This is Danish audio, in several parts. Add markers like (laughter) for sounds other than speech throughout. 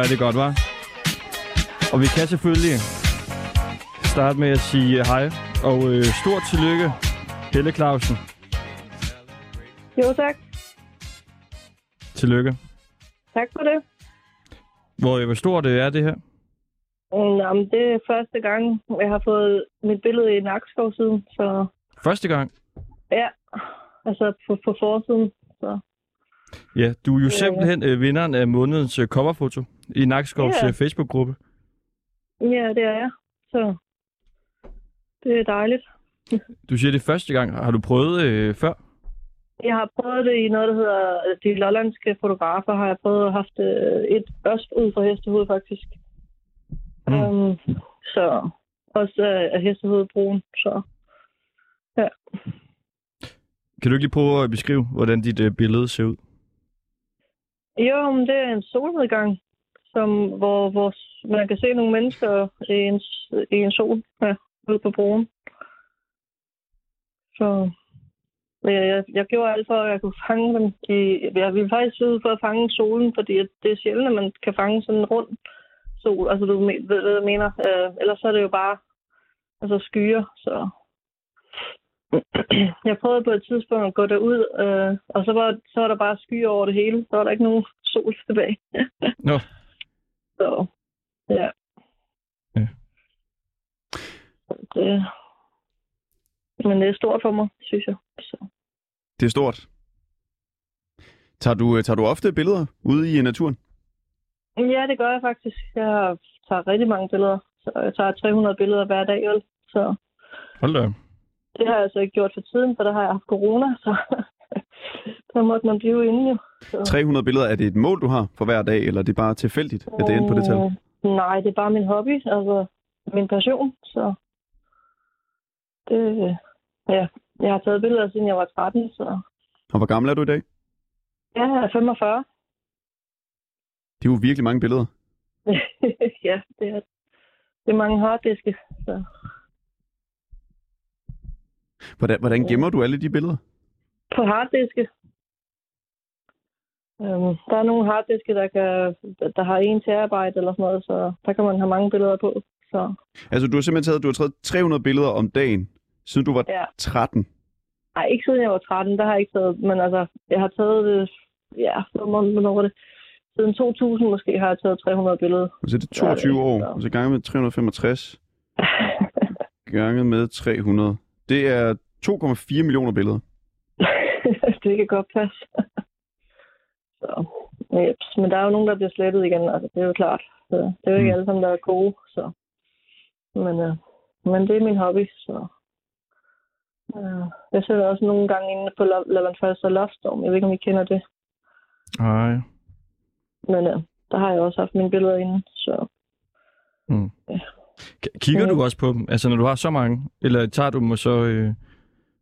Hvor er det godt, var? Og vi kan selvfølgelig starte med at sige hej. Og øh, stort tillykke, Helle Clausen. Jo, tak. Tillykke. Tak for det. Hvor, øh, hvor stort øh, er det her? Mm, Jamen, det er første gang, jeg har fået mit billede i Nakskov siden, så Første gang? ja, altså på, på forsiden. Så. Ja, du er jo simpelthen øh, vinderen af månedens øh, coverfoto i Nakskovs Ja. øh, Facebook-gruppe. Ja, det er jeg. Så det er dejligt. Du siger, det er første gang. Har du prøvet øh, før? Jeg har prøvet det i noget, der hedder de lollandske fotografer, har jeg prøvet at haft øh, et øst ud fra Hestehoved, faktisk. Mm. Um, så også øh, af Hestehovedbroen, så ja. Kan du ikke lige prøve at beskrive, hvordan dit øh, billede ser ud? Jo, men det er en solnedgang, som, hvor, hvor man kan se nogle mennesker i en, i en sol ja, ude på broen. Så jeg, jeg, jeg gjorde alt for, at jeg kunne fange dem. I, jeg ville faktisk ud for at fange solen, fordi det er sjældent, at man kan fange sådan en rund sol. Altså, du ved, hvad jeg mener. Øh, ellers så er det jo bare altså, skyer, så... Jeg prøvede på et tidspunkt at gå derud, øh, og så var, så var der bare skyer over det hele. Så var der ikke nogen sol tilbage. Nå, så, ja. Ja. Det, men det er stort for mig, synes jeg. Så. Det er stort. Tager du, tager du ofte billeder ude i naturen? Ja, det gør jeg faktisk. Jeg tager rigtig mange billeder. Så jeg tager 300 billeder hver dag, vel? Så hold da. det har jeg så ikke gjort for tiden, for der har jeg haft corona, så (laughs) der måtte man blive inde jo. Så. 300 billeder, er det et mål, du har for hver dag, eller er det bare tilfældigt, at det er på det tal? Mm, Nej, det er bare min hobby, altså min passion, så det, ja, jeg har taget billeder, siden jeg var 13, så Og hvor gammel er du i dag? jeg er 45. Det er jo virkelig mange billeder. (laughs) ja, det er, det er mange harddiske, så Hvordan, hvordan gemmer du alle de billeder? på harddiske. Øhm, der er nogle harddiske, der, kan, der har en terabyte eller sådan noget, så der kan man have mange billeder på. Så Altså, du har simpelthen taget, du har taget 300 billeder om dagen, siden du var ja. 13. Nej, ikke siden jeg var 13, der har jeg ikke taget, men altså, jeg har taget det, ja, hvornår var det? Siden 2000 måske har jeg taget 300 billeder. Så er det 22 Ja, det- år, så. og så gange med 365, (laughs) gange med 300. Det er 2,4 millioner billeder. (laughs) det kan godt passe. Så, jeps. Men der er jo nogen, der bliver slettet igen, altså, det er jo klart. Så, det er jo ikke Mm. alle sammen, der er gode, så. Men, øh, men det er min hobby, så. Øh, jeg sidder også nogle gange inde på Lolland Falster Loftstorm. Jeg ved ikke, om I kender det. Nej. Men øh, der har jeg også haft mine billeder inde, så K- Kigger du også på dem? Altså, når du har så mange? Eller tager du dem, og så, øh,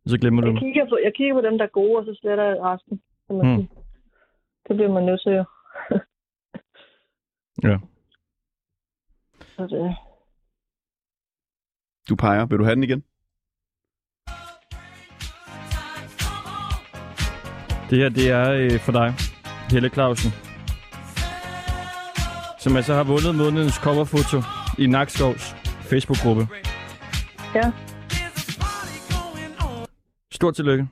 så glemmer du jeg dem? kigger, på, jeg kigger på dem, der er gode, og så sletter jeg resten. kan man Mm. sige. Det bliver man nødt til jo. Ja. Så det, Du peger. Vil du have den igen? Det her, det er øh, for dig, Helle Clausen. Som altså har vundet månedens coverfoto i Nakskovs Facebook-gruppe. ja, Stort tillykke,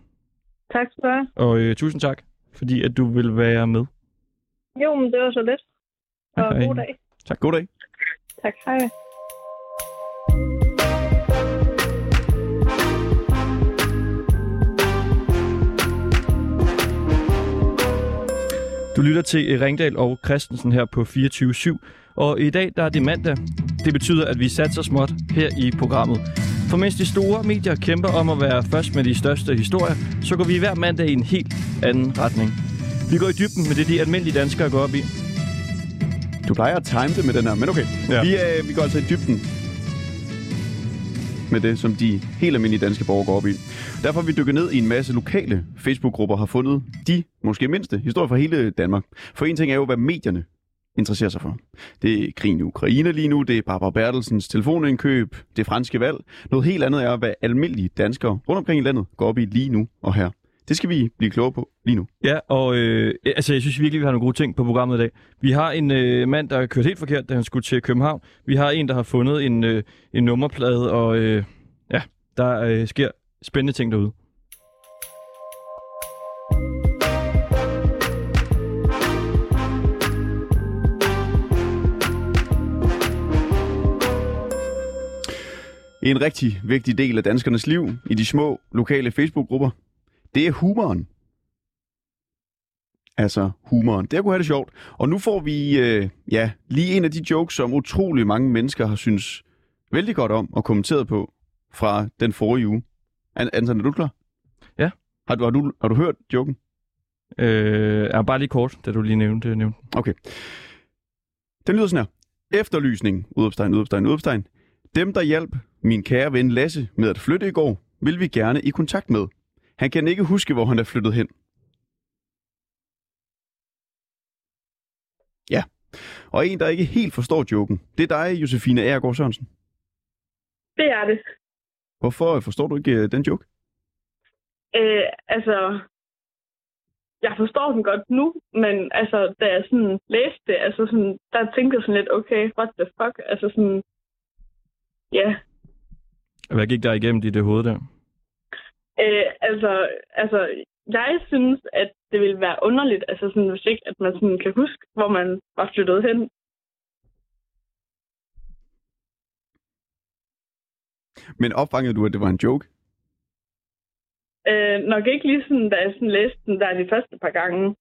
tak skal du have. og øh, tusind tak, fordi at du vil være med. Jo, men det var så lidt. Og Hej. god dag. Tak. God dag. Tak, hej. Du lytter til Ringdal og Christensen her på 24-7. Og i dag der er det mandag. Det betyder, at vi satser småt her i programmet. For mens de store medier kæmper om at være først med de største historier, så går vi hver mandag i en helt anden retning. Vi går i dybden med det, de almindelige danskere går op i. Du plejer at time det med den her, men okay. Ja. Vi, øh, vi går altså i dybden med det, som de helt almindelige danske borgere går op i. Derfor har vi dykket ned i en masse lokale Facebook-grupper har fundet de, måske mindste, historier fra hele Danmark. For en ting er jo, hvad medierne interesserer sig for. Det er krigen i Ukraine lige nu, det er Barbara Bertelsens telefonindkøb, det franske valg. Noget helt andet er, hvad almindelige danskere rundt omkring i landet går op i lige nu og her. Det skal vi blive klogere på lige nu. Ja, og øh, altså, jeg synes virkelig, vi har nogle gode ting på programmet i dag. Vi har en øh, mand, der har kørt helt forkert, da han skulle til København. Vi har en, der har fundet en, øh, en nummerplade, og øh, ja, der øh, sker spændende ting derude. En rigtig vigtig del af danskernes liv i de små lokale Facebook-grupper, det er humoren. Altså humoren. Det kunne have det sjovt. Og nu får vi øh, ja, lige en af de jokes, som utrolig mange mennesker har synes vældig godt om og kommenteret på fra den forrige uge. An- Anton, er du klar? Ja. Har du, har du, har du hørt joken? Øh, er bare lige kort, da du lige nævnte, nævnte. Okay. Den lyder sådan her. Efterlysning, udopstegn, udopstegn, udopstegn. Dem, der hjalp min kære ven Lasse med at flytte i går, vil vi gerne i kontakt med. Han kan ikke huske, hvor han er flyttet hen. Ja. Og en, der ikke helt forstår joken, det er dig, Josefine Agergaard Sørensen. Det er det. Hvorfor forstår du ikke øh, den joke? Øh, altså, jeg forstår den godt nu, men altså, da jeg sådan læste det, altså sådan, der tænkte jeg sådan lidt, okay, what the fuck? Altså sådan, ja. Hvad gik der igennem dit øh, hoved der? Øh, altså, altså, jeg synes, at det ville være underligt, altså sådan, hvis ikke, at man sådan kan huske, hvor man var flyttet hen. Men opfangede du, at det var en joke? Øh, nok ikke lige sådan, da jeg sådan læste den der de første par gange.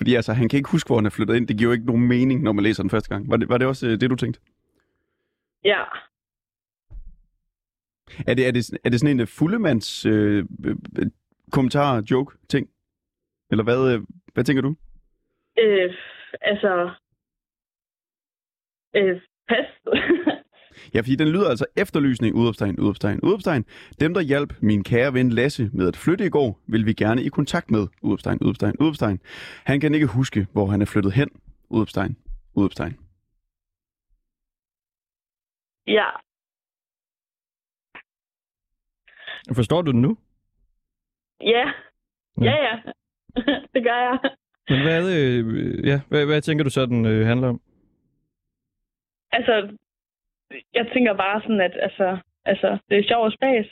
Fordi altså, han kan ikke huske, hvor han er flyttet ind. Det giver jo ikke nogen mening, når man læser den første gang. Var det, var det også øh, det, du tænkte? Ja. Er det, er det, er det sådan en uh, fuldemands øh, øh, kommentar, joke, ting? Eller hvad, øh, hvad tænker du? Øh, altså, øh, pas. (laughs) Ja, fordi den lyder altså efterlysning, udopstegn, udopstegn, udopstegn. Dem, der hjalp min kære ven Lasse med at flytte i går, vil vi gerne i kontakt med, udopstegn, udopstegn, udopstegn. Han kan ikke huske, hvor han er flyttet hen, udopstegn, udopstegn. ja. Forstår du den nu? Ja. Ja, ja. (laughs) det gør jeg. Men hvad, øh, ja, hvad, hvad tænker du så, den øh, handler om? Altså, jeg tænker bare sådan, at altså, altså, det er sjov og spas.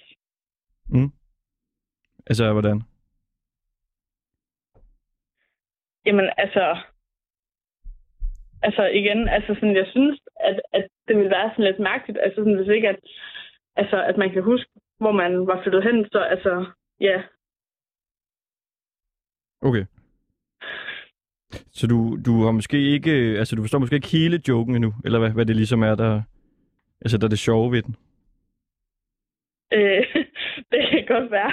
Mm. Altså, hvordan? Jamen, altså... Altså, igen, altså sådan, jeg synes, at, at det ville være sådan lidt mærkeligt, altså sådan, hvis ikke, at, altså, at man kan huske, hvor man var flyttet hen, så altså, ja. Okay. Så du, du har måske ikke, altså du forstår måske ikke hele joken endnu, eller hvad, hvad det ligesom er, der, altså der er det sjove ved den. Øh, (laughs) det kan godt være.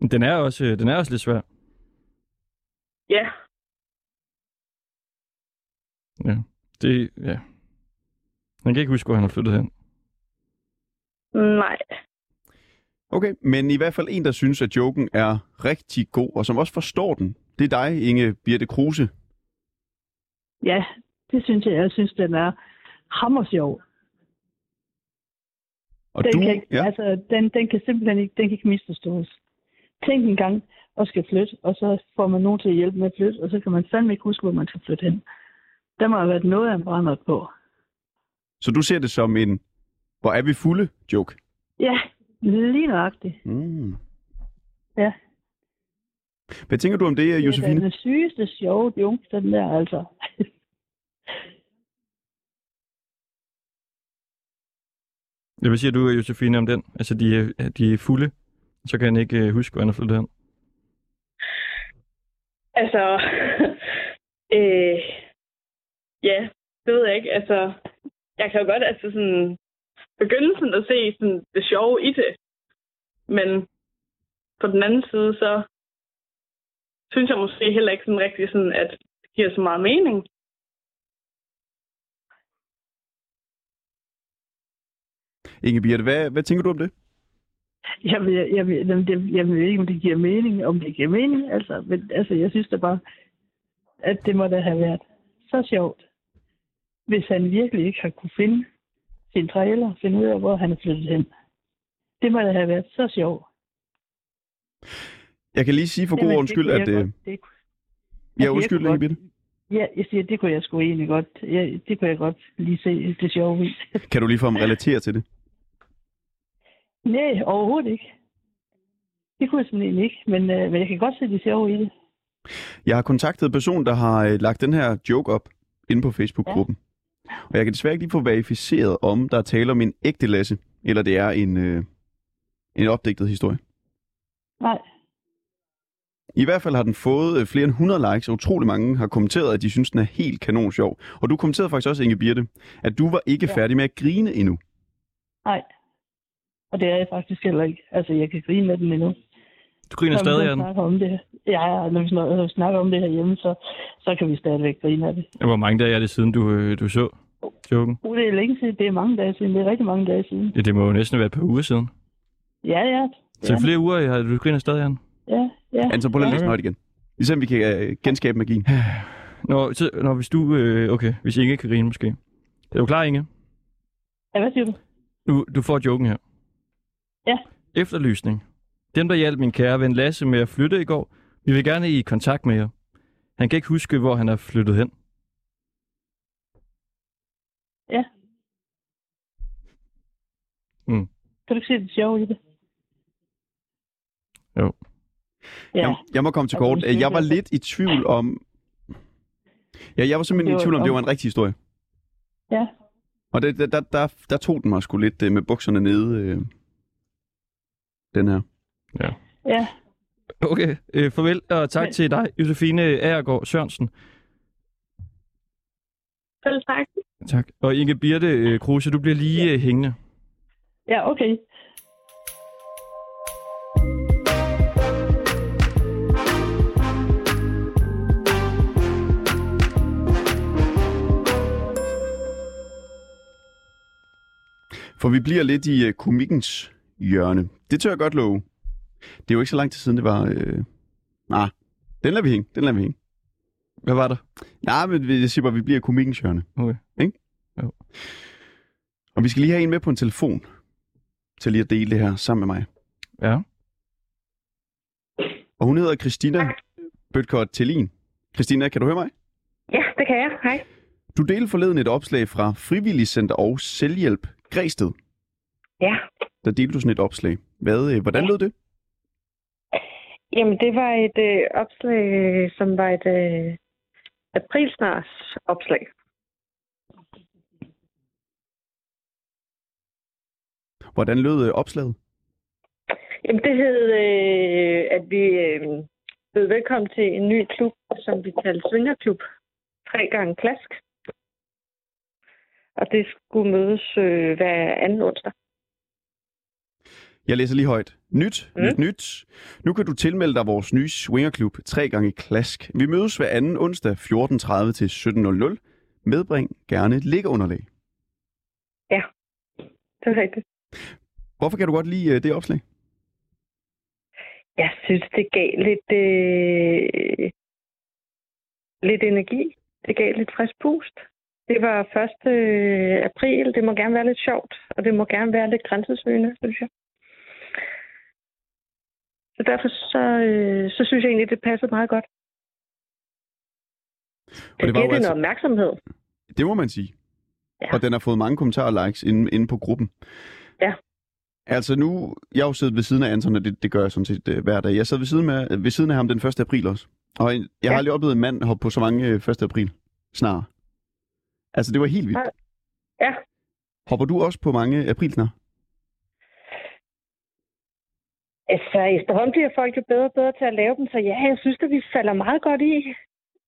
Men Den er også, øh, den er også lidt svær. Ja, Ja. Det, ja. Han kan ikke huske, hvor han har flyttet hen. nej. Okay, men i hvert fald en, der synes, at joken er rigtig god, og som også forstår den. Det er dig, Inge Birte Kruse. Ja, det synes jeg. Jeg synes, den er hammersjov. Og Den, du, kan, ja, altså, den, den kan simpelthen ikke, den kan ikke misforstås. Tænk en gang og skal flytte, og så får man nogen til at hjælpe med at flytte, og så kan man fandme ikke huske, hvor man skal flytte hen. Der må have været noget af en brændert på. så du ser det som en, hvor er vi fulde joke? Ja, lige nøjagtigt. Mm. Ja. Hvad tænker du om det, Det er Josefine? den sygeste sjove junk, den der altså. Ja, Hvad siger du, Josefine, om den? Altså, de, er- de er fulde, så kan han ikke øh, huske, hvor han har flyttet hen. Altså, (laughs) øh, ja, det ved jeg ikke. Altså, jeg kan jo godt altså sådan, begynde sådan at se sådan, det sjove i det. Men på den anden side, så synes jeg måske heller ikke sådan rigtig sådan, at det giver så meget mening. Inge Birte, hvad, hvad tænker du om det? Jeg ved, jeg, ved, jamen, det, jeg ved ikke, om det giver mening, om det giver mening. Altså, men, altså jeg synes da bare, at det må da have været så sjovt, hvis han virkelig ikke har kunne finde sin trailer, finde ud af, hvor han er flyttet hen. Det må da have været så sjovt. Jeg kan lige sige for god Jamen, ordens det skyld, kunne at... Øh, godt- det, ja, jeg undskyld, Bitte. Ja, jeg siger, det kunne jeg sgu egentlig godt. Ja, det kunne jeg godt lige se det sjove i. (laughs) Kan du lige få mig relatere til det? Nej, overhovedet ikke. Det kunne jeg simpelthen ikke, men, øh, men jeg kan godt se det sjove i det. Jeg har kontaktet en person, der har øh, lagt den her joke op inde på Facebook-gruppen. Og jeg kan desværre ikke lige få verificeret, om der er tale om en ægte Lasse, eller det er en, øh, en opdigtet historie. Nej, I hvert fald har den fået øh, flere end 100 likes, og utrolig mange har kommenteret, at de synes, den er helt kanon sjov. Og du kommenterede faktisk også, Inge Birte, at du var ikke Ja. færdig med at grine endnu. nej. Og det er jeg faktisk heller ikke. Altså, jeg kan grine med den endnu. Du griner Når stadig så af den. snakker om det. Ja, når vi snak- når vi snakker om det her hjemme, så, så kan vi stadigvæk grine af det. Hvor mange dage er det siden, du, øh, du så joken? Uh, det er længe siden. Det er mange dage siden. Det er rigtig mange dage siden. Ja, det må jo næsten være et par uger siden. Ja, ja. Så ja. i flere uger har du griner stadig af den. Ja, ja. Altså, prøv lige at læse den højt igen. Ligesom vi kan øh, genskabe magien. (sighs) Når, så, når hvis du... Øh, okay, hvis Inge kan grine måske. Er du klar, Inge? ja hvad siger du? Du, du får joken her. Ja. Efterlysning. Dem, der hjalp min kære ven Lasse med at flytte i går, vi vil gerne i kontakt med jer. Han kan ikke huske, hvor han er flyttet hen. Ja. Mm. Kan du ikke se det sjove i det? Jo. Ja. Jeg, jeg må komme til kort. Jeg var lidt i tvivl om... Ja, jeg var simpelthen Det i var tvivl om, det var en rigtig historie. Ja. Og det, der, der, der, der tog den mig sgu lidt øh, med bukserne nede. Øh, den her. Ja. Okay, øh, farvel og tak Men- til dig, Josefine Agergaard Sørensen. Selv tak. Tak. Og Inge Birte øh, Kruse, du bliver lige øh, hængende. Ja, okay. For vi bliver lidt i øh, komikkens hjørne. Det tør jeg godt love. Det er jo ikke så lang tid siden, det var... Øh... Nej, den lader vi hænge. Den lader vi hænge. Hvad var der? Nej, men vi- jeg siger bare, at vi bliver i komikkens hjørne. Okay. Ikke? Jo. Og vi skal lige have en med på en telefon til lige at dele det her sammen med mig. Ja. Og hun hedder Christina Bøtkort Tellin. Christina, kan du høre mig? Ja, det kan jeg. Hej. Du delte forleden et opslag fra Frivilligcenter og Selvhjælp Græsted. Ja. Der delte du sådan et opslag. Hvad, øh, hvordan lød det? Jamen, det var et øh, opslag, som var et øh, aprilsnars opslag. Hvordan lød øh, opslaget? Jamen, det hed, øh, at vi øh, bød velkommen til en ny klub, som vi kaldte Svingerklub. Tre gange klask. Og det skulle mødes øh, hver anden onsdag. Jeg læser lige højt. Nyt, Mm. nyt, nyt. Nu kan du tilmelde dig vores nye swingerklub, tre gange klask. Vi mødes hver anden onsdag 14.30 til 17.00. Medbring gerne liggeunderlag. Det er rigtigt. Hvorfor kan du godt lide øh, det opslag? Jeg synes, det gav lidt, øh, lidt energi. Det gav lidt frisk pust. Det var 1. april. Det må gerne være lidt sjovt, og det må gerne være lidt grænsesøgende, synes jeg. Så derfor så, øh, så synes jeg egentlig, det passede meget godt. Og det var jo det altså, opmærksomhed. det må man sige. Ja. Og den har fået mange kommentarer og likes inde, inde på gruppen. Ja. Altså nu, jeg har jo siddet ved siden af Anton, og det, det gør jeg sådan set øh, hver dag. Jeg sad ved siden, med, ved siden af ham den 1. april også. Og jeg har Ja. aldrig oplevet en mand hoppe på så mange øh, 1. april snart. Altså det var helt vildt. Ja. Hopper du også på mange aprilsnar? Altså, efterhånden bliver folk jo bedre og bedre til at lave dem, så ja, jeg synes, at vi falder meget godt i.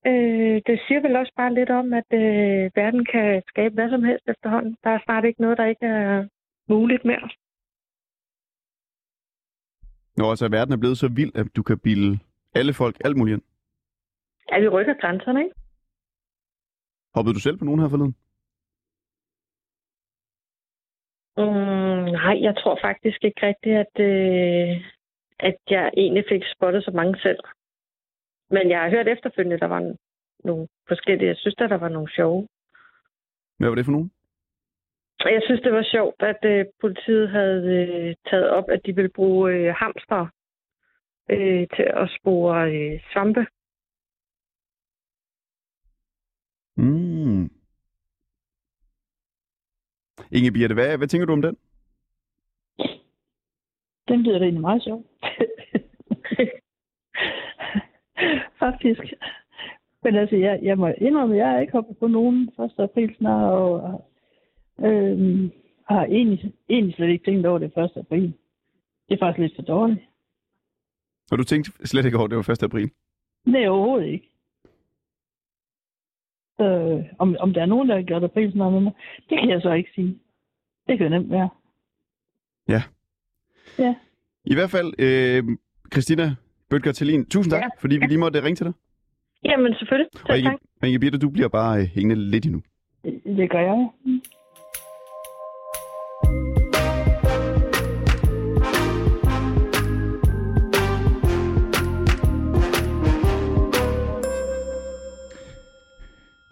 Øh, det siger vel også bare lidt om, at øh, verden kan skabe hvad som helst efterhånden. Der er snart ikke noget, der ikke er muligt mere. Når altså verden er blevet så vild, at du kan bilde alle folk alt muligt ind. Ja, vi rykker grænserne, ikke? Hoppede du selv på nogen her forleden? Mm, Nej, jeg tror faktisk ikke rigtigt, at, øh, at jeg egentlig fik spottet så mange selv. Men jeg har hørt efterfølgende, at der var nogle forskellige. Jeg synes, at der var nogle sjove. Hvad var det for nogen? Jeg synes, det var sjovt, at øh, politiet havde øh, taget op, at de ville bruge øh, hamster øh, til at spore øh, svampe. Mm. Inge Birte, hvad, hvad tænker du om den? Den lyder da egentlig meget sjov. (laughs) Faktisk. Men altså, jeg, jeg må indrømme, at jeg er ikke hoppet på nogen 1. april snart, og øhm, har egentlig, egentlig slet ikke tænkt over det 1. april. Det er faktisk lidt for dårligt. Og du tænkte slet ikke over, at det var 1. april? Nej, overhovedet ikke. Så om, om der er nogen, der har gjort april snart med mig, det kan jeg så ikke sige. Det kan nemt være. Ja. Ja. I hvert fald, øh, Christina Bøtger Thelin, tusind tak, Ja. fordi vi lige måtte ringe til dig. Jamen, selvfølgelig. Og Tak, Inge, tak. og Inge Birte, du bliver bare øh, hængende lidt endnu. Det gør jeg.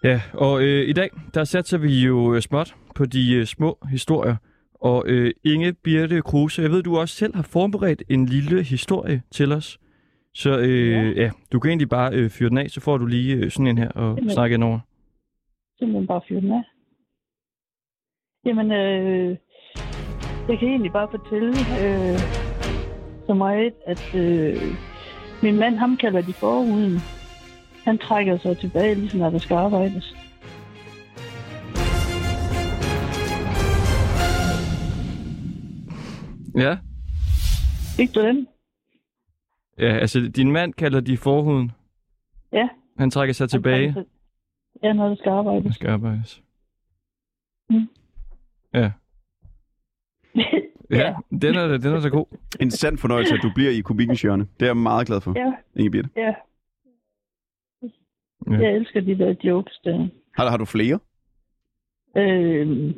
Ja, og øh, i dag, der satser vi jo øh, småt på de øh, små historier. Og øh, Inge Birte Kruse, jeg ved, du også selv har forberedt en lille historie til os. Så øh, ja. Ja. du kan egentlig bare øh, fyre den af, så får du lige øh, sådan en her og Jamen. snakke ind over. Simpelthen bare fyre den af. Jamen, øh, jeg kan egentlig bare fortælle øh, så meget, at øh, min mand, ham kalder de forhuden. Han trækker sig tilbage, ligesom når der skal arbejdes. Ja. Du den? ja, altså din mand kalder de forhuden. Ja. Han trækker sig Han tilbage. trækker sig- Ja, når der skal Der arbejdes. skal arbejdes. Mm. Ja. (laughs) Ja, den er, den er så god. En sand fornøjelse, at du bliver i kubikkens hjørne. Det er jeg meget glad for, ja, Inge Birte. ja. Ja. Jeg elsker de der jokes der. Har, har du flere? Øh,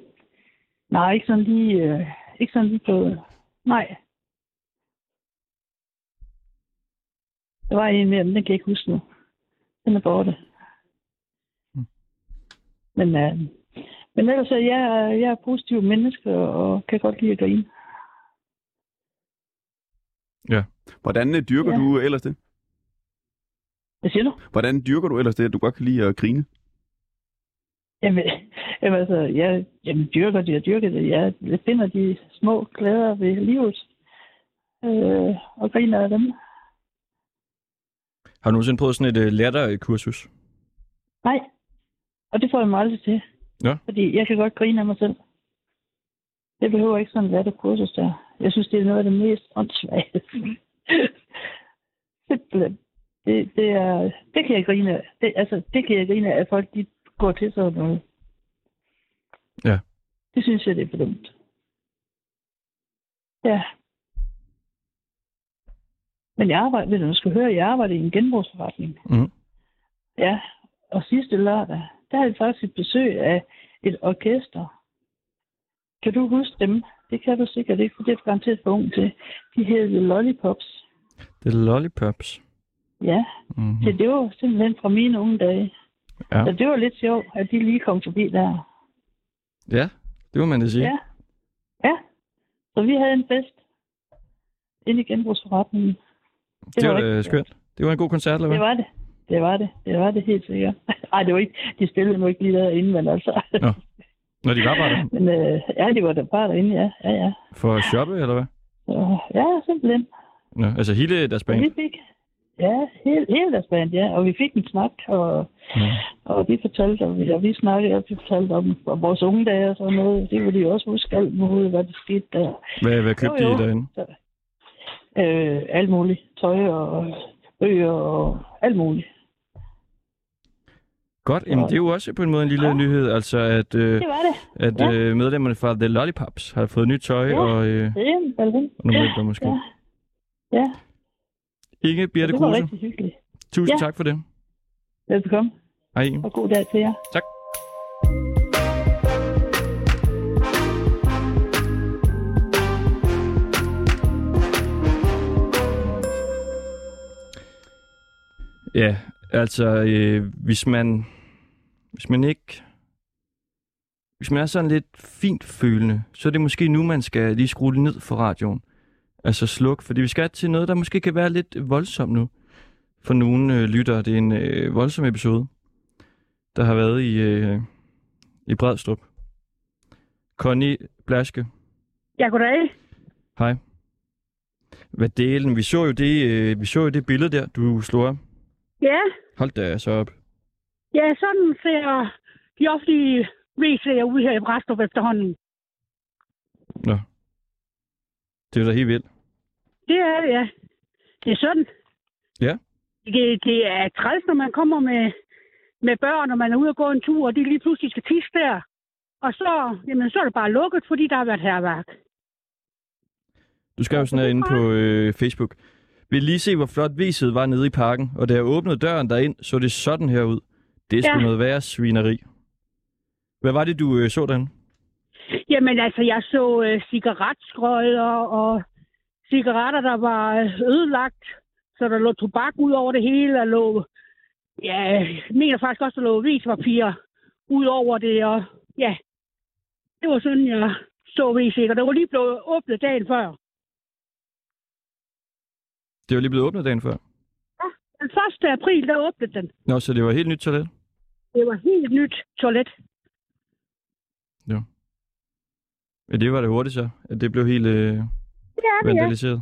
nej, ikke sådan lige, øh, ikke sådan lige på... Nej. Der var en mere, men den kan jeg ikke huske nu. Den er borte. Mm. Men, øh, men ellers er jeg, jeg er positiv menneske og kan godt lide at grine. Hvordan øh, dyrker Ja. du ellers det? Hvad siger du? Hvordan dyrker du ellers det, at du godt kan lide at grine? Jamen, jamen altså, jeg jamen, dyrker det, jeg dyrker det. Jeg finder de små glæder ved livet. Øh, og griner af dem. Har du nogensinde prøvet sådan et uh, latterkursus? Nej. Og det får jeg mig aldrig til. Ja. Fordi jeg kan godt grine af mig selv. Det behøver ikke sådan at kursus der. Jeg synes, det er noget af det mest åndssvage. (laughs) Simpelthen. Det, det, er, det kan jeg grine af. Det, altså, det kan jeg grine af, at folk de går til sådan noget. Ja. Det synes jeg, det er for dumt. Ja. Men jeg arbejder, hvis du skal høre, jeg arbejder i en genbrugsforretning. Mhm. Ja, og sidste lørdag, der havde vi faktisk et besøg af et orkester. Kan du huske dem? Det kan du sikkert ikke, for det er du garanteret for ung til. De hedder The Lollipops. Det er lollipops. Ja, Mm-hmm. så det var simpelthen fra mine unge dage. Ja. Så det var lidt sjovt, at de lige kom forbi der. ja, det må man da sige. Ja. Ja. Så vi havde en fest inde i genbrugsforretningen. det, det var, var rigtig skønt. Det var en god koncert, eller hvad? Det var det. Det var det. Det var det helt sikkert. (laughs) Ej, det var ikke, de spillede nu ikke lige derinde, men altså. Nå. Når de var bare der. (laughs) men øh, ja, de var der bare derinde, ja. Ja, ja. For at shoppe, eller hvad? Ja, simpelthen. Nå, altså hele deres band. vi fik, ja, hele, hele deres band, ja. Og vi fik en snak, og, Ja. og vi fortalte, og vi, og vi snakkede, og vi fortalte om, om vores unge dage og sådan noget. Det ville de også huske alt muligt, hvad der skete der. Hvad, hvad købte Jo, jo. I derinde? Øh, alt muligt. Tøj og bøger og alt muligt. Godt, jamen Så- det er jo også på en måde en lille Ja. nyhed, altså at, øh, Det det. at Ja. øh, medlemmerne fra The Lollipops har fået nyt tøj Ja. og, øh, Det er og nogle møbler måske. Ja. Ja, Inge Birte Det var Kruse. rigtig hyggeligt. Tusind ja. tak for det. Velbekomme. Hej. Og god dag til jer. Tak. Ja, altså øh, hvis man hvis man ikke hvis man er sådan lidt fint følende, så er det måske nu man skal lige skrue ned for radioen. Altså sluk, fordi vi skal til noget, der måske kan være lidt voldsomt nu. For nogle øh, lyttere, det er en øh, voldsom episode, der har været i, øh, i Bredstrup. Connie Blaske, Ja, goddag. hej. Hvad delen? Vi så jo det, øh, vi så jo det billede der, du slog op. Ja, Hold da så op. ja sådan ser de offentlige WC'er ud her i Bræstrup efterhånden. Nå. Det er da helt vildt. Det er det, ja. Det er sådan. Ja. Det, det er træls, når man kommer med, med børn, og man er ude og gå en tur, og de lige pludselig skal tisse der. Og så, jamen, så er det bare lukket, fordi der har været herværk. Du skrev sådan her inde på øh, Facebook. Vil lige se, hvor flot viset var nede i parken, og da jeg åbnede døren derind, så det sådan her ud. Det er sgu Ja. noget værre svineri. Hvad var det, du øh, så derinde? Jamen altså, jeg så øh, cigaretskrøjder og cigaretter, der var ødelagt, så der lå tobak ud over det hele, der lå, ja, jeg mener faktisk også, der lå vispapir ud over det, og ja, det var sådan, jeg så VC, og det var lige blevet åbnet dagen før. Det var lige blevet åbnet dagen før. Den 1. april, der åbnede den. Nå, så det var helt nyt toilet? Det var helt nyt toilet. Ja, det var det hurtigt så, at det blev helt øh, Det er det, ja. vandaliseret.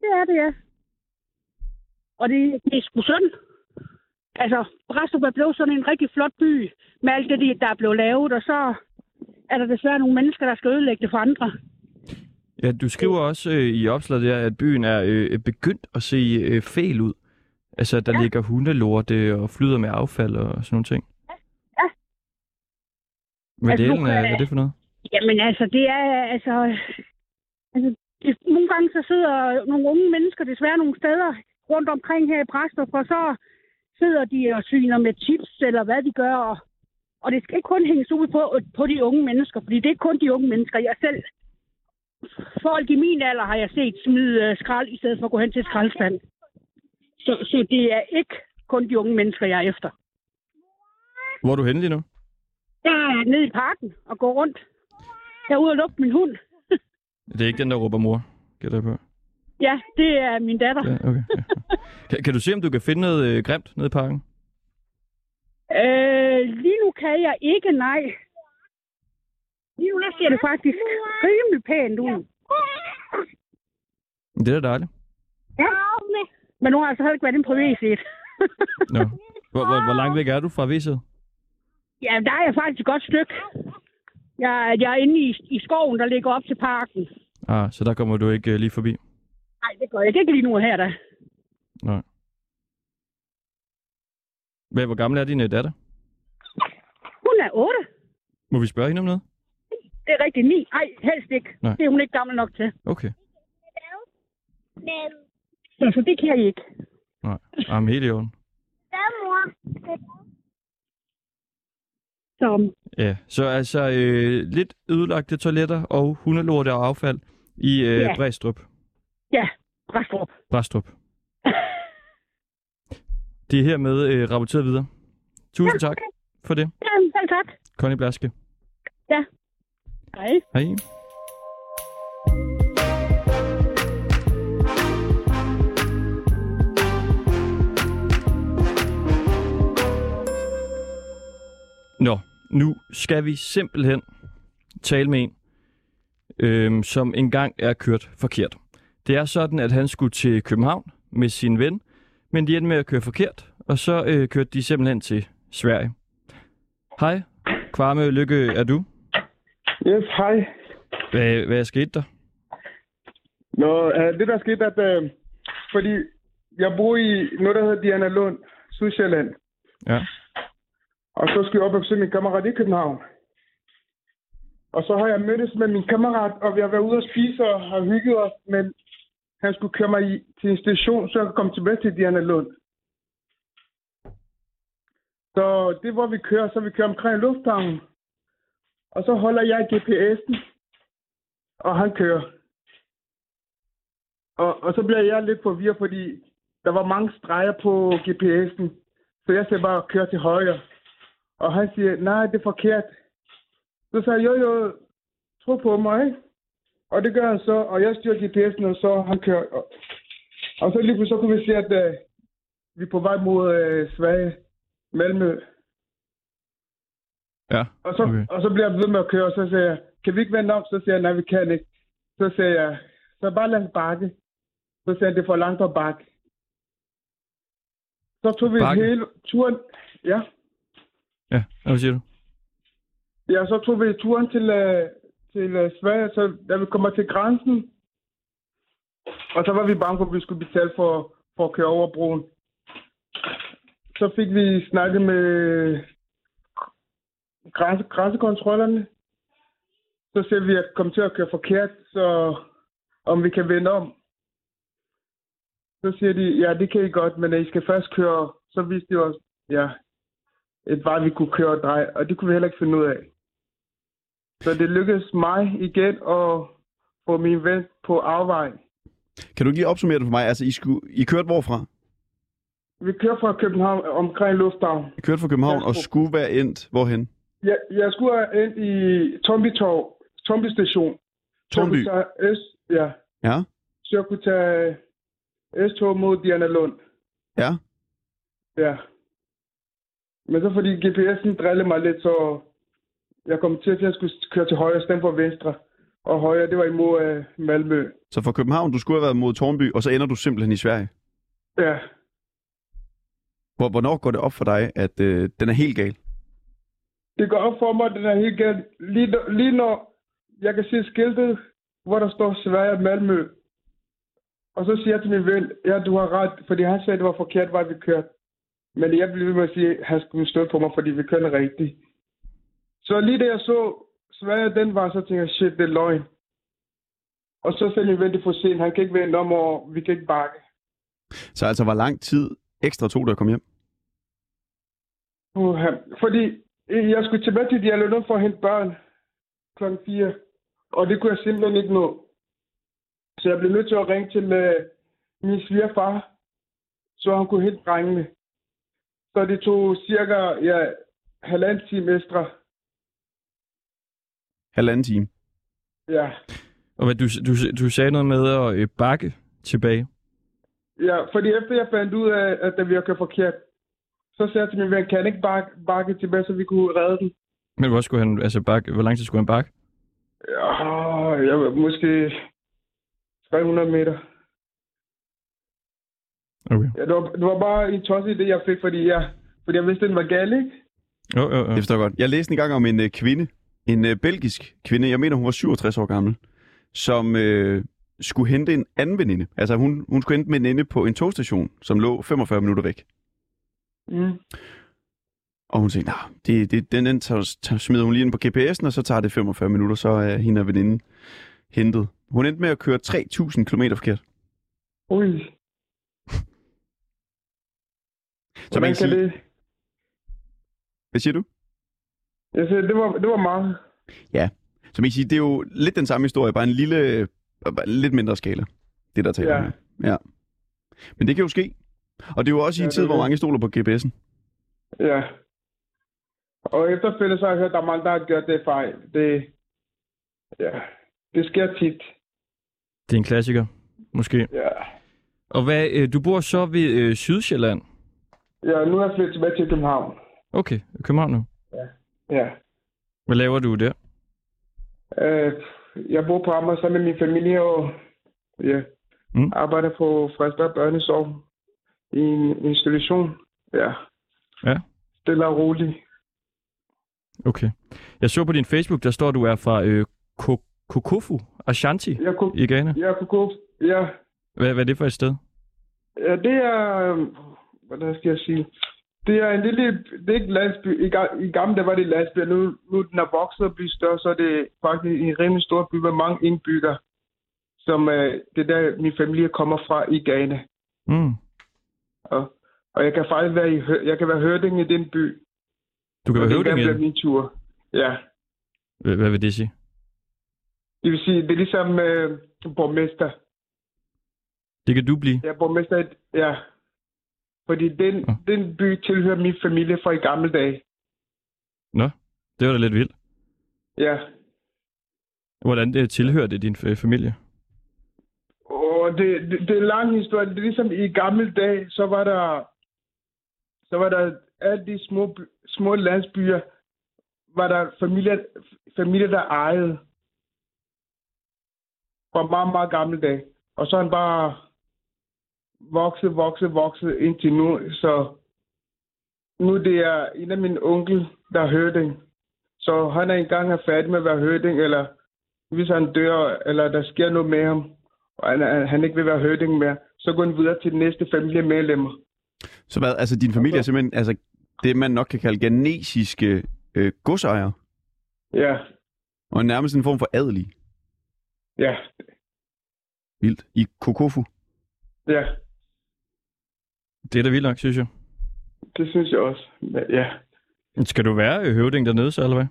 Det er det, ja. Og det, det er sgu synd. Altså, Bræstrup er blevet sådan en rigtig flot by med alt det, der er blevet lavet, og så er der desværre nogle mennesker, der skal ødelægge det for andre. Ja, du skriver også øh, i opslaget der, at byen er øh, begyndt at se øh, fel ud. Altså, at der ja. ligger hundelorte og flyder med affald og sådan nogle ting. Ja. Hvad Altså, delen er, hvad er det for noget? Jamen altså, det er altså... altså nogle gange så sidder nogle unge mennesker desværre nogle steder rundt omkring her i Bræstrup, og så sidder de og syner med chips, eller hvad de gør, og, og det skal ikke kun hænges ud på, på de unge mennesker, fordi det er ikke kun de unge mennesker. Jeg selv, folk i min alder har jeg set smide øh, skrald, i stedet for at gå hen til et skraldespand. Så, så det er ikke kun de unge mennesker, jeg er efter. Hvor er du henne lige nu? Jeg er nede i parken og går rundt. Jeg er ude og lufte min hund. Det er ikke den, der råber mor, gætter jeg på. Ja, det er min datter. Ja, okay. Ja. Kan, kan du se, om du kan finde noget øh, grimt nede i parken? Øh, lige nu kan jeg ikke, nej. Lige nu der ser det faktisk rimelig pænt ud. Det er da dejligt. Ja. Men nu har jeg så heller ikke været inde på WC'et. Nå. Hvor, hvor, hvor langt væk er du fra viset? ja, der er jeg faktisk et godt stykke. Jeg, jeg er inde i, i skoven, der ligger op til parken. Ah, så der kommer du ikke øh, lige forbi? Nej, det gør jeg ikke lige nu her, da. Nej. Hvad, hvor gammel er din øh, datter? Hun er 8. Må vi spørge hende om noget? Det er rigtig 9. Nej, helst ikke. Nej. Det er hun ikke gammel nok til. Okay. Så, så det kan jeg ikke. Nej. Jamen, helt i orden. Så Ja, så altså øh, lidt ødelagte toiletter og hundelorte og affald i øh, Ja. Bræstrup. ja, Bræstrup. Bræstrup. Det er hermed øh, rapporteret videre. Tusind tak for det, Ja, selv tak. Connie Blaske. Hej. Hej. Nå, nu skal vi simpelthen tale med en, øhm, som engang er kørt forkert. Det er sådan, at han skulle til København med sin ven, men de endte med at køre forkert, og så øh, kørte de simpelthen til Sverige. Hej, Kvarme Lykke, er du? Yes, hej. Hvad, hvad er sket der? Nå, uh, det der skete, at uh, fordi jeg bor i noget, der hedder Diana Lund, Sydsjælland. Ja. Og så skal jeg op og besøge min kammerat i København. Og så har jeg mødtes med min kammerat, og vi har været ude og spise og har hygget os, men han skulle køre mig i, til en station, så jeg kunne komme tilbage til Diana Lund. Så det hvor vi kører, så vi kører omkring lufthavnen. Og så holder jeg GPS'en, og han kører. Og, og så bliver jeg lidt forvirret, fordi der var mange streger på GPS'en. Så jeg sagde bare, kør til højre. Og han siger, nej, det er forkert. Så sagde jeg, jo, jo, tro på mig, ikke? Og det gør han så, og jeg styrer GPS'en, og så han kører. Og, og så lige pludselig så kunne vi se, at uh, vi er på vej mod uh, Sverige, Malmø. Ja, Og så, okay. og så bliver jeg ved med at køre, og så siger jeg, kan vi ikke vende om? Så siger jeg, nej, vi kan ikke. Så siger jeg, så bare lad os bakke. Så siger jeg, det er for langt at bakke. Så tog vi Bakke? hele turen, ja, Ja, hvad siger du? ja, så tog vi turen til, uh, til uh, Sverige, så da vi kommer til grænsen, og så var vi bange for, at vi skulle betale for, for at køre over broen. Så fik vi snakket med grænse, grænsekontrollerne. Så ser vi, at komme til at køre forkert, så om vi kan vende om. Så siger de, ja, det kan I godt, men I skal først køre. Så viste de os, ja, et vej, vi kunne køre og dreje, og det kunne vi heller ikke finde ud af. Så det lykkedes mig igen at få min ven på afvej. Kan du lige opsummere det for mig? Altså, I, skulle, I kørte hvorfra? Vi kører fra København omkring Lufthavn. I kørte fra København og skulle- være endt hvorhen? Jeg, jeg skulle have ind i Tomby Torv, Tomby Station. Tage S, ja. Ja. Så jeg kunne tage S-tog mod Diana Lund. Ja. Ja. Men så fordi GPS'en drillede mig lidt, så jeg kom til, at jeg skulle køre til højre, stemme for venstre. Og højre, det var imod øh, Malmø. Så fra København, du skulle have været mod Tornby, og så ender du simpelthen i Sverige. Ja. Hvor, hvornår går det op for dig, at øh, den er helt gal? Det går op for mig, at den er helt galt. Lige, lige når jeg kan se skiltet, hvor der står Sverige og Malmø. Og så siger jeg til min ven, ja, du har ret, fordi han sagde, at det var forkert vej, vi kørte. Men jeg blev ved med at sige, at han skulle stå på mig, fordi vi kørte rigtigt. Så lige da jeg så Sverige, den var, så tænkte jeg, shit, det er løgn. Og så sagde min ven, det er for sent, han kan ikke vente om, og vi kan ikke bakke. Så altså, hvor lang tid ekstra tog det at komme hjem? Uh, fordi jeg skulle tilbage til Dialog for at hente børn klokken 4. Og det kunne jeg simpelthen ikke nå. Så jeg blev nødt til at ringe til uh, min svigerfar, så han kunne hente drengene. Så det tog cirka ja, halvanden time ekstra. Halvanden time. Ja. Og hvad, du, du, du sagde noget med at øh, bakke tilbage. ja, fordi efter jeg fandt ud af, at det virkede forkert, så sagde jeg til min ven, kan ikke bakke, bakke tilbage, så vi kunne redde den? Men hvor skulle han, altså bakke, hvor lang tid skulle han bakke? Ja, jeg måske 300 meter. Okay. Ja, det, var, det var bare en tosset idé, jeg fik, fordi jeg, fordi jeg vidste, den var gal, ikke? Jo, jo, jo. Det forstår jeg godt. Jeg læste en gang om en øh, kvinde, en øh, belgisk kvinde, jeg mener hun var 67 år gammel, som øh, skulle hente en anden veninde. Altså hun, hun skulle hente en veninde på en togstation, som lå 45 minutter væk. Mm. Og hun tænkte, nah, det, det, den, den tager, tager, smider hun lige ind på GPS'en, og så tager det 45 minutter, så er hende og veninden hentet. Hun endte med at køre 3.000 km forkert. Ui, Så man hvordan kan kan sige, det? hvad siger du? Jeg siger, det var, det var meget. Så man kan sige, det er jo lidt den samme historie, bare en lille, bare en lidt mindre skala. Det der taler Ja. om her. Ja. Men det kan jo ske. Og det er jo også i Ja, en det tid, er hvor det. mange stoler på GPS'en. Ja. Og efterfølgende så har jeg hørt, at der er mange, der har gjort det fejl. Det, ja, det sker tit. Det er en klassiker, måske. Ja. Og hvad, øh, du bor så ved øh, Sydsjælland? Ja, nu er jeg flyttet tilbage til København. Okay, København nu. Ja. Hvad laver du der? Øh, jeg bor på Amager sammen med min familie, og ja, Mm. arbejder på Frederiksberg Børnesorg i en institution. Ja. Ja. Stille og roligt. Okay. Jeg så på din Facebook, der står, du er fra øh, Ko- Kokofu, Ashanti kunne, i Ghana. kunne gå, ja, Hvad, hvad er det for et sted? Ja, det er... Hvordan skal jeg sige? Det er en lille... Det er ikke landsby. I, i gamle dage var det landsby, nu, nu den er vokset og blevet større, så er det faktisk en rimelig stor by med mange indbyggere, som øh, det er der, min familie kommer fra i Ghana. Mm. Og, og jeg kan faktisk være, i, jeg kan være høvding i den by. Du kan og være det høvding i den. min tur. Ja. Hvad, vil det sige? Det vil sige, det er ligesom øh, borgmester. Det kan du blive. Jeg er borgmester. Ja. Fordi den, Ja. den by tilhører min familie fra i gamle dage. Nå, det var da lidt vildt. Ja. Hvordan det tilhører det din familie? Og det, det, det er en lang historie. Det er ligesom i gamle dage, så var der, så var der alle de små, små landsbyer, var der familier, familier der ejede. Fra meget, meget gamle dage. Og så han bare vokset, vokset, vokset indtil nu. Så nu det er en af mine onkel, der er hørding. Så han er engang er færdig med at være hørding, eller hvis han dør, eller der sker noget med ham, og han, han- ikke vil være høvding mere, så går han videre til de næste familiemedlemmer. Så hvad, altså din familie er simpelthen altså, det, man nok kan kalde genesiske øh, godsejere, Ja, og nærmest en form for adelig. ja, Vildt. I Kokofu. ja, Det er da vildt nok, synes jeg. det synes jeg også. Men, ja. Skal du være øh, høvding dernede så, eller hvad?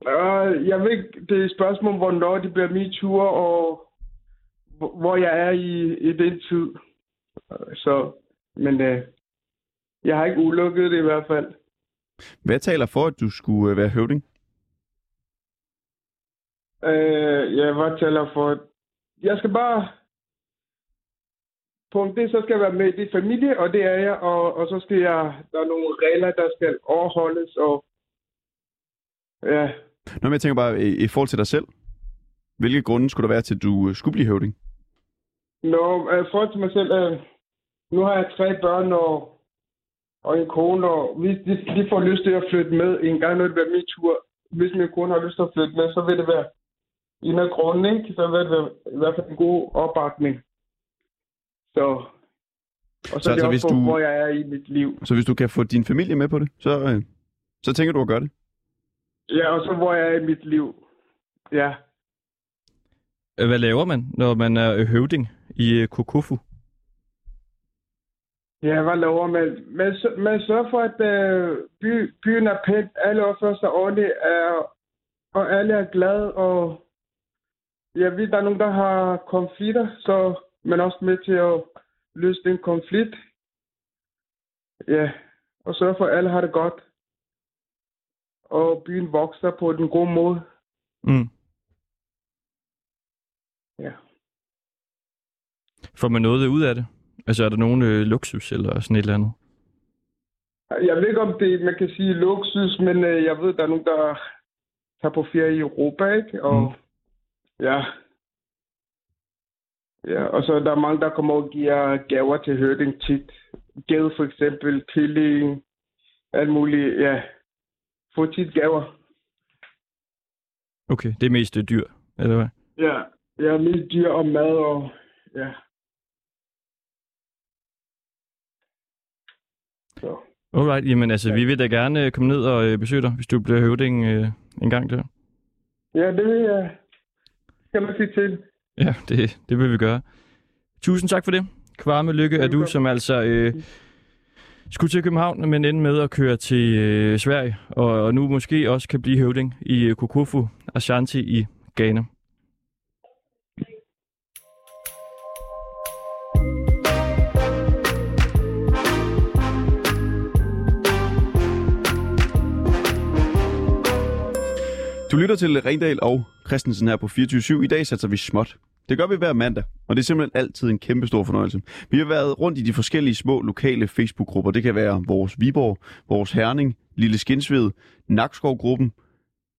Uh, jeg ved ikke, det er et spørgsmål, hvornår det bliver min tur, og hvor jeg er i, i den tid. Øh, Så, men uh, jeg har ikke ulukket det i hvert fald. Hvad taler for, at du skulle øh, være høvding? Uh, jeg var taler for, jeg skal bare punkt det, så skal jeg være med i familie, og det er jeg, og, og så skal jeg, der er nogle regler, der skal overholdes, og ja, Nå, men jeg tænker bare, i, i forhold til dig selv, hvilke grunde skulle der være til, at du øh, skulle blive høvding? Nå, øh, forhold til mig selv, øh, nu har jeg tre børn og, og en kone, og hvis de, de får lyst til at flytte med en gang, når det bliver min tur, hvis min kone har lyst til at flytte med, så vil det være en af grunden, ikke? Så vil det være i hvert fald en god opbakning. Så, og så, Så er det altså, også, hvis hvor, du- hvor jeg er i mit liv. Så hvis du kan få din familie med på det, så, øh, så tænker du at gøre det. Ja, og så hvor jeg er i mit liv. Ja. Øh, Hvad laver man, når man er øh, høvding i Kokofu? Ja, hvad lover man? Man, man sørger for, at øh, by, byen er pænt, alle opfører sig ordentligt, er, og alle er glade, og jeg ved, der er nogen, der har konflikter, så er også med til at løse den konflikt. Ja, og sørge for, at alle har det godt. Og byen vokser på den gode måde. Mm. Ja. Får man noget ud af det? Altså er der nogen øh, luksus eller sådan et eller andet? Jeg ved ikke, om det man kan sige luksus, men øh, jeg ved, der er nogen, der tager på ferie i Europa, ikke? Og Mm. ja. Ja, og så er der mange, der kommer og giver gaver til høvding tit. Gade for eksempel, killing, alt muligt, ja. Få tit gaver. Okay, det er mest dyr, eller hvad? Ja, ja, mest dyr og mad og ja. Så. Alright, jamen altså, Ja. vi vil da gerne øh, komme ned og øh, besøge dig, hvis du bliver høvding øh, en gang der. Ja, det vil jeg. Kan man sige til. Ja, det, det vil vi gøre. Tusind tak for det. Kvarme lykke er du, som altså øh, skulle til København, men endte med at køre til øh, Sverige, og, og nu måske også kan blive høvding i øh, Kokofu Ashanti i Ghana. Du lytter til Rendal og Christensen her på 24 I dag satser vi småt. Det gør vi hver mandag, og det er simpelthen altid en kæmpe stor fornøjelse. Vi har været rundt i de forskellige små lokale Facebook-grupper. Det kan være vores Viborg, vores Herning, Lille Skinsved, Nakskov-gruppen.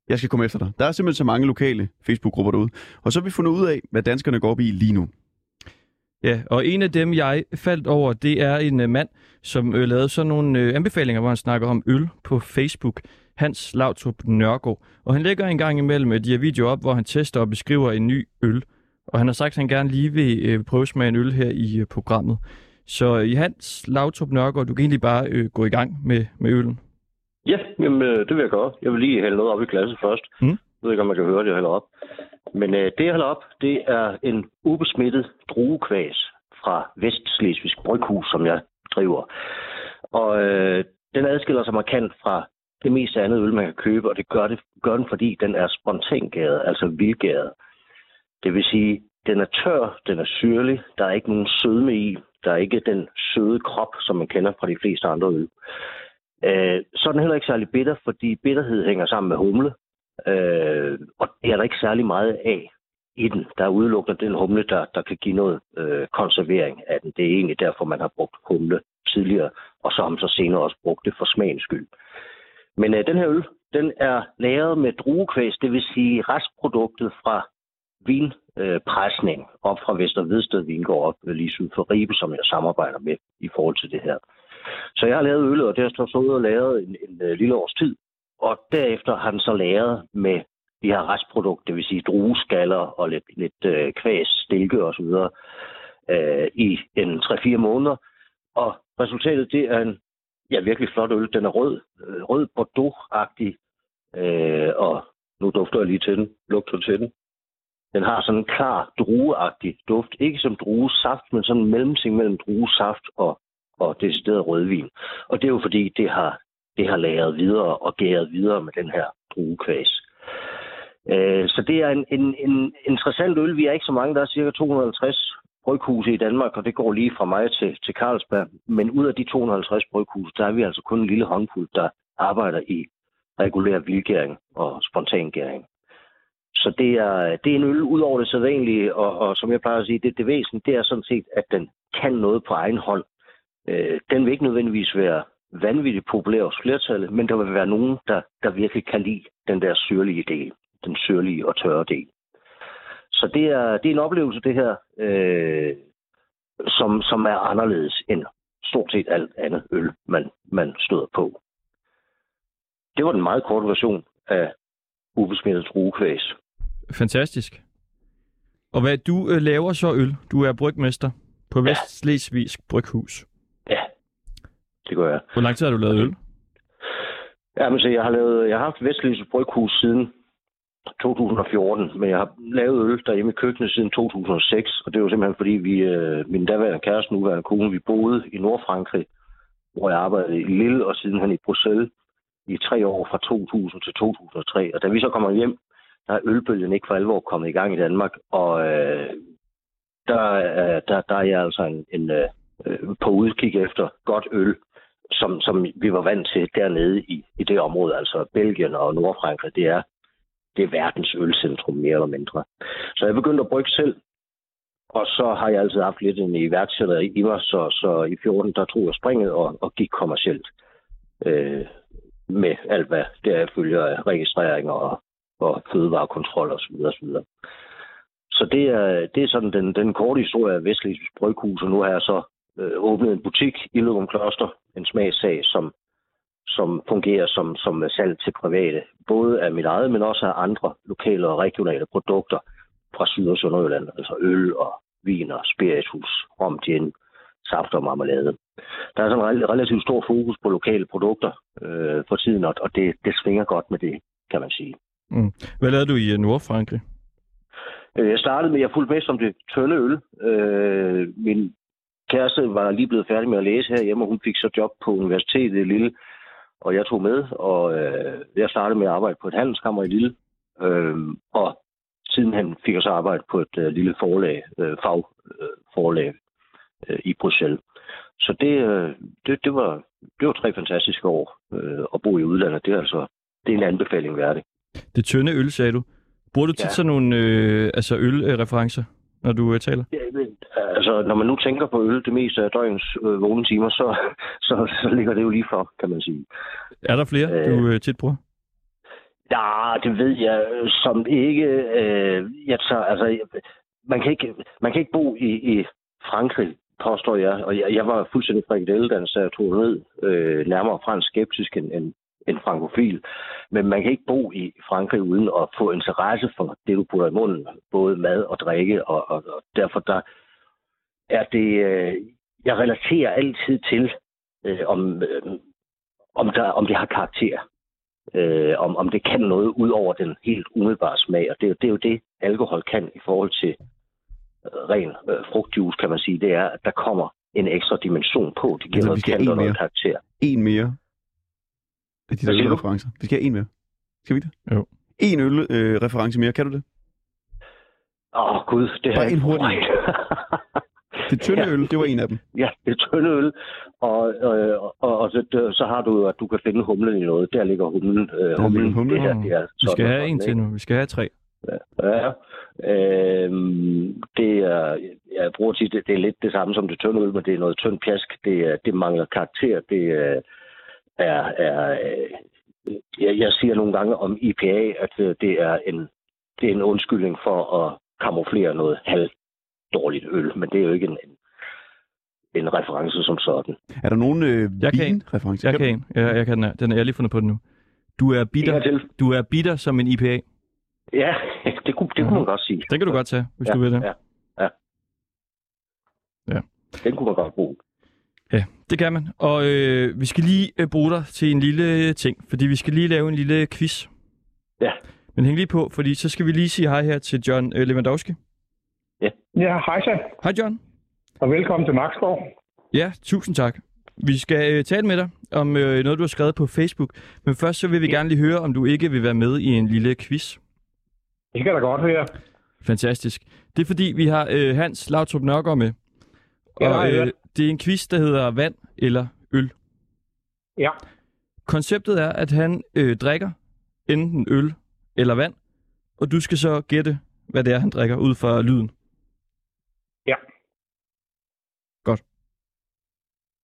Jeg skal komme efter dig. Der er simpelthen så mange lokale Facebook-grupper derude. Og så har vi fundet ud af, hvad danskerne går op i lige nu. Ja, og en af dem, jeg faldt over, det er en øh, mand, som uh, lavede sådan nogle øh, anbefalinger, hvor han snakker om øl på Facebook. Hans Lautrup Nørgaard. Og han lægger en gang imellem de her videoer op, hvor han tester og beskriver en ny øl. Og han har sagt, at han gerne lige vil uh, prøve smage en øl her i uh, programmet. Så i Hans Lautrup Nørgaard, du kan egentlig bare uh, gå i gang med, med øllen. Ja, jamen, øh, det vil jeg gøre. Jeg vil lige hælde noget op i glasset først. Mm. Jeg ved ikke, om man kan høre det, jeg hælder op. Men øh, det, jeg hælder op, det er en ubesmittet druekvæs fra Vestslesvigsk Bryghus, som jeg driver. Og øh, den adskiller sig markant fra det meste andet øl, man kan købe, og det gør, det, gør den, fordi den er spontangæret, altså vildgæret. Det vil sige, den er tør, den er syrlig, der er ikke nogen sødme i, der er ikke den søde krop, som man kender fra de fleste andre øl. Øh, så er den heller ikke særlig bitter, fordi bitterhed hænger sammen med humle, øh, og det er der ikke særlig meget af i den. Der er udelukkende den humle, der, der kan give noget øh, konservering af den. Det er egentlig derfor, man har brugt humle tidligere, og så har man så senere også brugt det for smagens skyld. Men øh, den her øl, den er lavet med druekvæs, det vil sige restproduktet fra vinpresning op fra Vester Vedsted Vingård op lige syd for Ribe, som jeg samarbejder med i forhold til det her. Så jeg har lavet øl, og det har så stået og lavet en, en, en lille års tid. Og derefter har den så lavet med de her restprodukter, det vil sige drueskaller og lidt, lidt øh, kvæs, stilke osv. Øh, i en 3-4 måneder. Og resultatet, det er en ja, virkelig flot øl. Den er rød, øh, rød Bordeaux-agtig, øh, og nu dufter jeg lige til den, lugter til den. Den har sådan en klar drueagtig duft. Ikke som druesaft, men sådan en mellemting mellem druesaft og, og decideret rødvin. Og det er jo fordi, det har, det har lagret videre og gæret videre med den her druekvæs. Øh, så det er en, en, en interessant øl. Vi er ikke så mange, der er cirka 250 bryghuse i Danmark, og det går lige fra mig til, til Carlsberg. Men ud af de 250 bryghuse, der er vi altså kun en lille håndfuld, der arbejder i regulær vildgæring og spontangæring. Så det er, det er en øl ud over det sædvanlige, og, og som jeg plejer at sige, det, det væsen, det er sådan set, at den kan noget på egen hånd. Øh, den vil ikke nødvendigvis være vanvittigt populær hos flertallet, men der vil være nogen, der, der virkelig kan lide den der syrlige del, den syrlige og tørre del. Så det er, det er en oplevelse, det her, øh, som, som er anderledes end stort set alt andet øl, man, man støder på. Det var den meget korte version af ubesmittet druekvæs. Fantastisk. Og hvad du øh, laver så øl? Du er brygmester på Ja. Vestslesvigsk Bryghus. Ja, det gør jeg. Hvor lang tid har du lavet øl? Ja, men så jeg har lavet, jeg har haft Vestlyse Bryghus siden 2014, men jeg har lavet øl derhjemme i køkkenet siden 2006, og det var simpelthen fordi, vi, øh, min daværende kæreste, nuværende kone, vi boede i Nordfrankrig, hvor jeg arbejdede i Lille og sidenhen i Bruxelles i tre år fra 2000 til 2003. Og da vi så kommer hjem, der er ølbølgen ikke for alvor kommet i gang i Danmark, og øh, der, øh, der, der er jeg altså en, en, øh, på udkig efter godt øl, som, som vi var vant til dernede i, i det område, altså Belgien og Nordfrankrig, det er, det er verdens ølcentrum mere eller mindre. Så jeg begyndte at brygge selv, og så har jeg altid haft lidt en iværksætter i mig, så, så i 14 der tog jeg springet og, og gik kommercielt øh, med alt, hvad der følger af registreringer og, og fødevarekontrol osv. osv. Så det er, det er sådan den, den korte historie af Vestlige Bryghus, og nu har jeg så øh, åbnet en butik i Løgum Kloster, en smagssag, som, som fungerer som, som salg til private, både af mit eget, men også af andre lokale og regionale produkter fra Syd- og Sønderjylland, altså øl og vin og spiritus, rom, gin, saft og marmelade. Der er sådan en relativt stor fokus på lokale produkter øh, for tiden, og det, det svinger godt med det, kan man sige. Mm. Hvad lavede du i øh, Nordfrankrig? Øh, jeg startede med, jeg fulgte med som det tynde øl. Øh, min kæreste var lige blevet færdig med at læse herhjemme, og hun fik så job på universitetet i Lille, og jeg tog med, og øh, jeg startede med at arbejde på et handelskammer i Lille, øh, og sidenhen fik jeg så arbejde på et øh, lille forlag, øh, fagforlag øh, øh, i Bruxelles. Så det, øh, det, det, var, det var tre fantastiske år øh, at bo i udlandet. Det er altså det er en anbefaling værdig. Det tynde øl, sagde du. Bruger du tit Ja. sådan nogle øh, altså ølreferencer, når du øh, taler? Ja, men, altså, når man nu tænker på øl det meste af døgnets øh, vågne timer, så, (laughs) så, så ligger det jo lige for, kan man sige. Er der flere, Øh. du øh, tit bruger? Ja, det ved jeg som ikke. Øh, jeg tager, altså, man, kan ikke, man kan ikke bo i, i Frankrig, påstår jeg. Og jeg, jeg var fuldstændig frikadelledans, så jeg tog ned øh, nærmere fransk skeptisk end, end, end frankofil. Men man kan ikke bo i Frankrig uden at få interesse for det, du putter i munden. Både mad og drikke. Og, og, og derfor der er det... Øh, jeg relaterer altid til, øh, om, øh, om, der, om det har karakter øh, om, om det kan noget ud over den helt umiddelbare smag. Og det, er jo- det er jo det, alkohol kan i forhold til øh, ren øh, frugtjuice, kan man sige. Det er, at der kommer en ekstra dimension på. Det giver Altså, noget kant og en noget karakter. En mere af de der siger du? referencer. Vi skal have en mere. Skal vi ikke det? Jo. En øl-reference mere, kan du det? Åh, oh, Gud, det Bare en hurtig. (laughs) Det tynde Ja. øl, det var en af dem. Ja, det er tynde øl. Og, og, og, og så, det- så har du, at du kan finde humlen i noget. Der ligger humlen. Øh, humlen. humlen. Det her, det er Vi skal have en til nu. Vi skal have tre. Ja. Øhm, det er, jeg bruger tit, det, det er lidt det samme som det tynde øl, men det er noget tynd pjask. Det, det mangler karakter. Det er, er, øh, jeg, jeg siger nogle gange om IPA, at øh, det er en, det er en undskyldning for at kamuflere noget halv dårligt øl, men det er jo ikke en, en, en reference som sådan. Er der nogen øh, Jeg kan en. vinreferencer? Jeg kan en. Jeg, jeg kan den. Den er jeg har lige fundet på den nu. Du er bitter, du er bitter som en IPA. Ja, (laughs) det kunne, det kunne man godt sige. Den kan du godt tage, hvis ja, du vil det. Ja, ja. Ja. Den kunne man godt bruge. Ja, det kan man. Og øh, vi skal lige øh, bruge dig til en lille ting, fordi vi skal lige lave en lille quiz. Ja. Men hæng lige på, fordi så skal vi lige sige hej her til John øh, Lewandowski. Ja, hej så, Hej John. og velkommen til Nakskov. Ja, tusind tak. Vi skal øh, tale med dig om øh, noget, du har skrevet på Facebook. Men først så vil vi gerne lige høre, om du ikke vil være med i en lille quiz. Det kan da godt høre. Fantastisk. Det er fordi, vi har øh, Hans Lautrup Nørgaard med. Ja, Og øh, det er en quiz, der hedder vand eller øl. Ja, Konceptet er, at han øh, drikker enten øl eller vand, og du skal så gætte, hvad det er, han drikker ud fra lyden. Ja. Godt.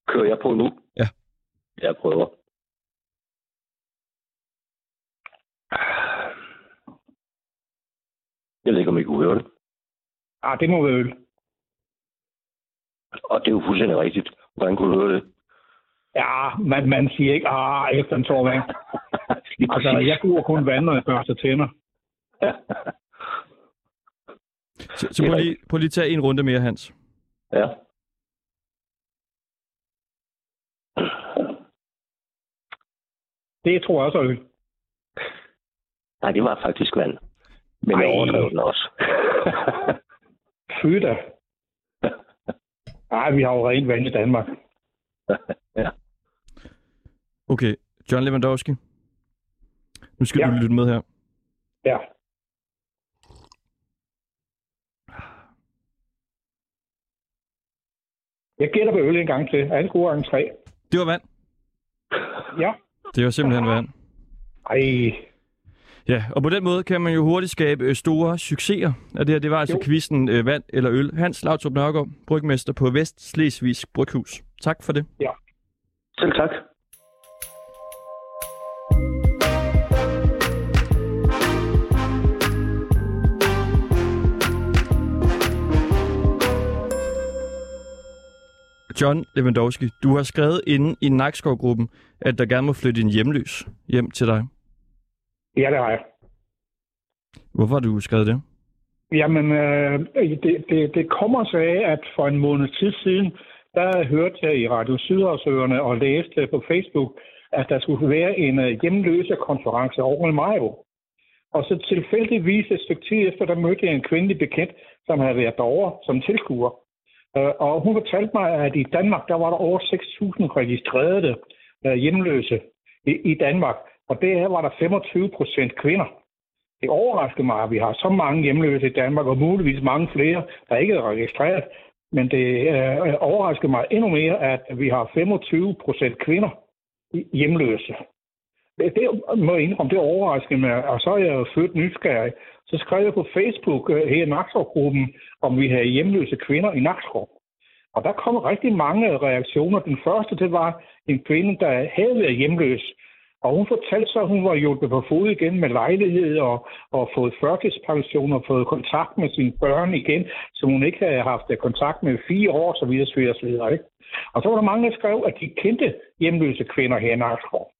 Kører jeg på nu? Ja. Jeg prøver. Jeg ved ikke, om I kunne høre det. ah, det må være øl. Og det er jo fuldstændig rigtigt. Hvordan kunne du høre det? Ja, man, man siger ikke, ah, efter en tår vand. (laughs) Altså, jeg bruger kun vand, når jeg børster tænder. (laughs) Så, så prøv, lige, prøv lige tage en runde mere, Hans. ja. Det tror jeg også er øl. Nej, det var faktisk vand. Men jeg overdrev den også. (laughs) Fy da. Nej, vi har jo rent vand i Danmark. (laughs) ja. Okay, John Lewandowski. Nu skal Ja. du lytte med her. Ja. Jeg gætter på øl en gang til. Det gode gange tre? Det var vand. Ja. Det var simpelthen vand. Ej, Ja, og på den måde kan man jo hurtigt skabe øh, store succeser. Og det her, det var altså Jo. quizzen øh, vand eller øl. Hans Lautrup Nørgaard, brygmester på Vest Slesvigs Bryghus. Tak for det. Selv tak. John Lewandowski, du har skrevet inde i Nakskov-gruppen, at der gerne må flytte en hjemløs hjem til dig. Ja, det har jeg. Hvorfor har du skrevet det? Jamen, øh, det, det, det kommer sig af, at for en måned tid siden, der hørte jeg i Radio Sydhavsøerne og læste på Facebook, at der skulle være en øh, hjemløsekonference over i Majo. Og så tilfældigvis et stykke tid efter, der mødte jeg en kvindelig bekendt, som havde været derovre som tilskuer. Øh, Og hun fortalte mig, at i Danmark, der var der over 6.000 registrerede øh, hjemløse i, i Danmark. Og det her var der 25 procent kvinder. Det overrasker mig, at vi har så mange hjemløse i Danmark, og muligvis mange flere, der ikke er registreret. Men det øh, overrasker mig endnu mere, at vi har 25 procent kvinder i- hjemløse. Det, det må jeg indrømme, det overrasker mig. Og så er jeg jo født nysgerrig. Så skrev jeg på Facebook øh, her i Nakskov-gruppen, om vi havde hjemløse kvinder i Nakskov. Og der kom rigtig mange reaktioner. Den første, det var en kvinde, der havde været hjemløs. Og hun fortalte så, at hun var hjulpet på fod igen med lejlighed og, og fået førtidspension og fået kontakt med sine børn igen, som hun ikke havde haft kontakt med i fire år, så videre, så videre, så videre. Ikke? Og så var der mange, der skrev, at de kendte hjemløse kvinder her i Nakskov.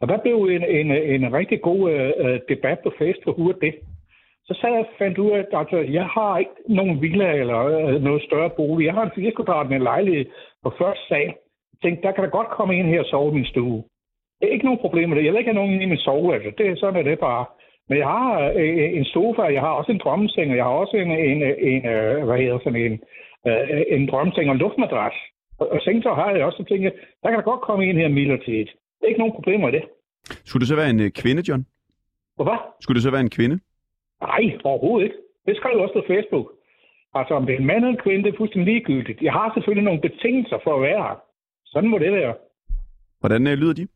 Og der blev en, en, en rigtig god øh, øh, debat på Facebook ud af det. Så sad jeg og fandt ud af, at altså, jeg har ikke nogen villa eller øh, noget større bolig. Jeg har en 4 kvadratmeter lejlighed på første sal. Jeg tænkte, der kan der godt komme ind her og sove i min stue. Det er ikke nogen problem med det. Jeg vil ikke have nogen i min soveværelse. Det er sådan, er det bare. Men jeg har øh, en sofa, jeg har også en drømmeseng, og jeg har også en, en, en øh, hvad hedder sådan en, øh, en drømmeseng og en luftmadras. Og, og sengetøj har jeg også, så tænker der kan der godt komme en her midlertidigt. Det er ikke nogen problemer i det. Skulle det så være en øh, kvinde, John? Hvad? Skulle det så være en kvinde? Nej, overhovedet ikke. Det skrev jeg også på Facebook. Altså, om det er en mand eller en kvinde, det er fuldstændig ligegyldigt. Jeg har selvfølgelig nogle betingelser for at være her. Sådan må det være. Hvordan øh, lyder de?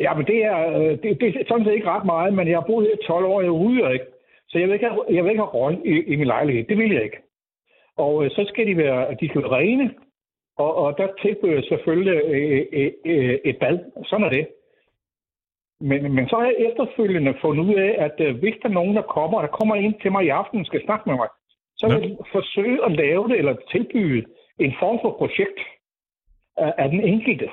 Ja, men det er, øh, det, det er sådan set ikke ret meget, men jeg har boet her i 12 år, jeg ryger ikke. Så jeg vil ikke have, jeg vil ikke have røg i, i min lejlighed. Det vil jeg ikke. Og øh, så skal de være, de skal være rene, og, og der tilbyder jeg selvfølgelig øh, øh, øh, et bad. Sådan er det. Men, men så har jeg efterfølgende fundet ud af, at øh, hvis der er nogen, der kommer, der kommer ind til mig i aften og skal snakke med mig, så vil jeg forsøge at lave det eller tilbyde en form for projekt af, af den enkelte.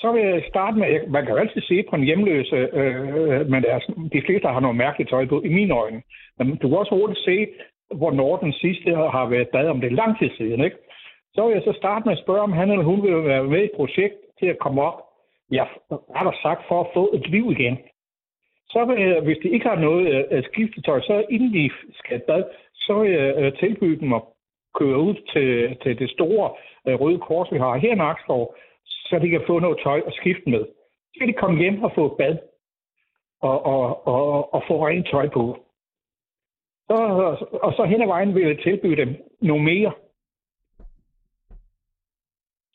Så vil jeg starte med, man kan jo altid se på en hjemløse, øh, men deres, de fleste har noget mærkeligt tøj på, i mine øjne. Men du kan også hurtigt se, hvornår den sidste har været bad om det lang tid siden, ikke? Så vil jeg så starte med at spørge, om han eller hun vil være med i et projekt til at komme op, ja, er der sagt, for at få et liv igen. Så vil jeg, hvis de ikke har noget øh, øh skiftetøj, så inden de skal bad, så vil jeg øh, tilbyde dem at køre ud til, til det store øh, røde kors, vi har her i Nakskov, så de kan få noget tøj at skifte med. Så kan de komme hjem og få et bad og, og, og, og få rent tøj på. Så, og så hen ad vejen vil jeg tilbyde dem noget mere.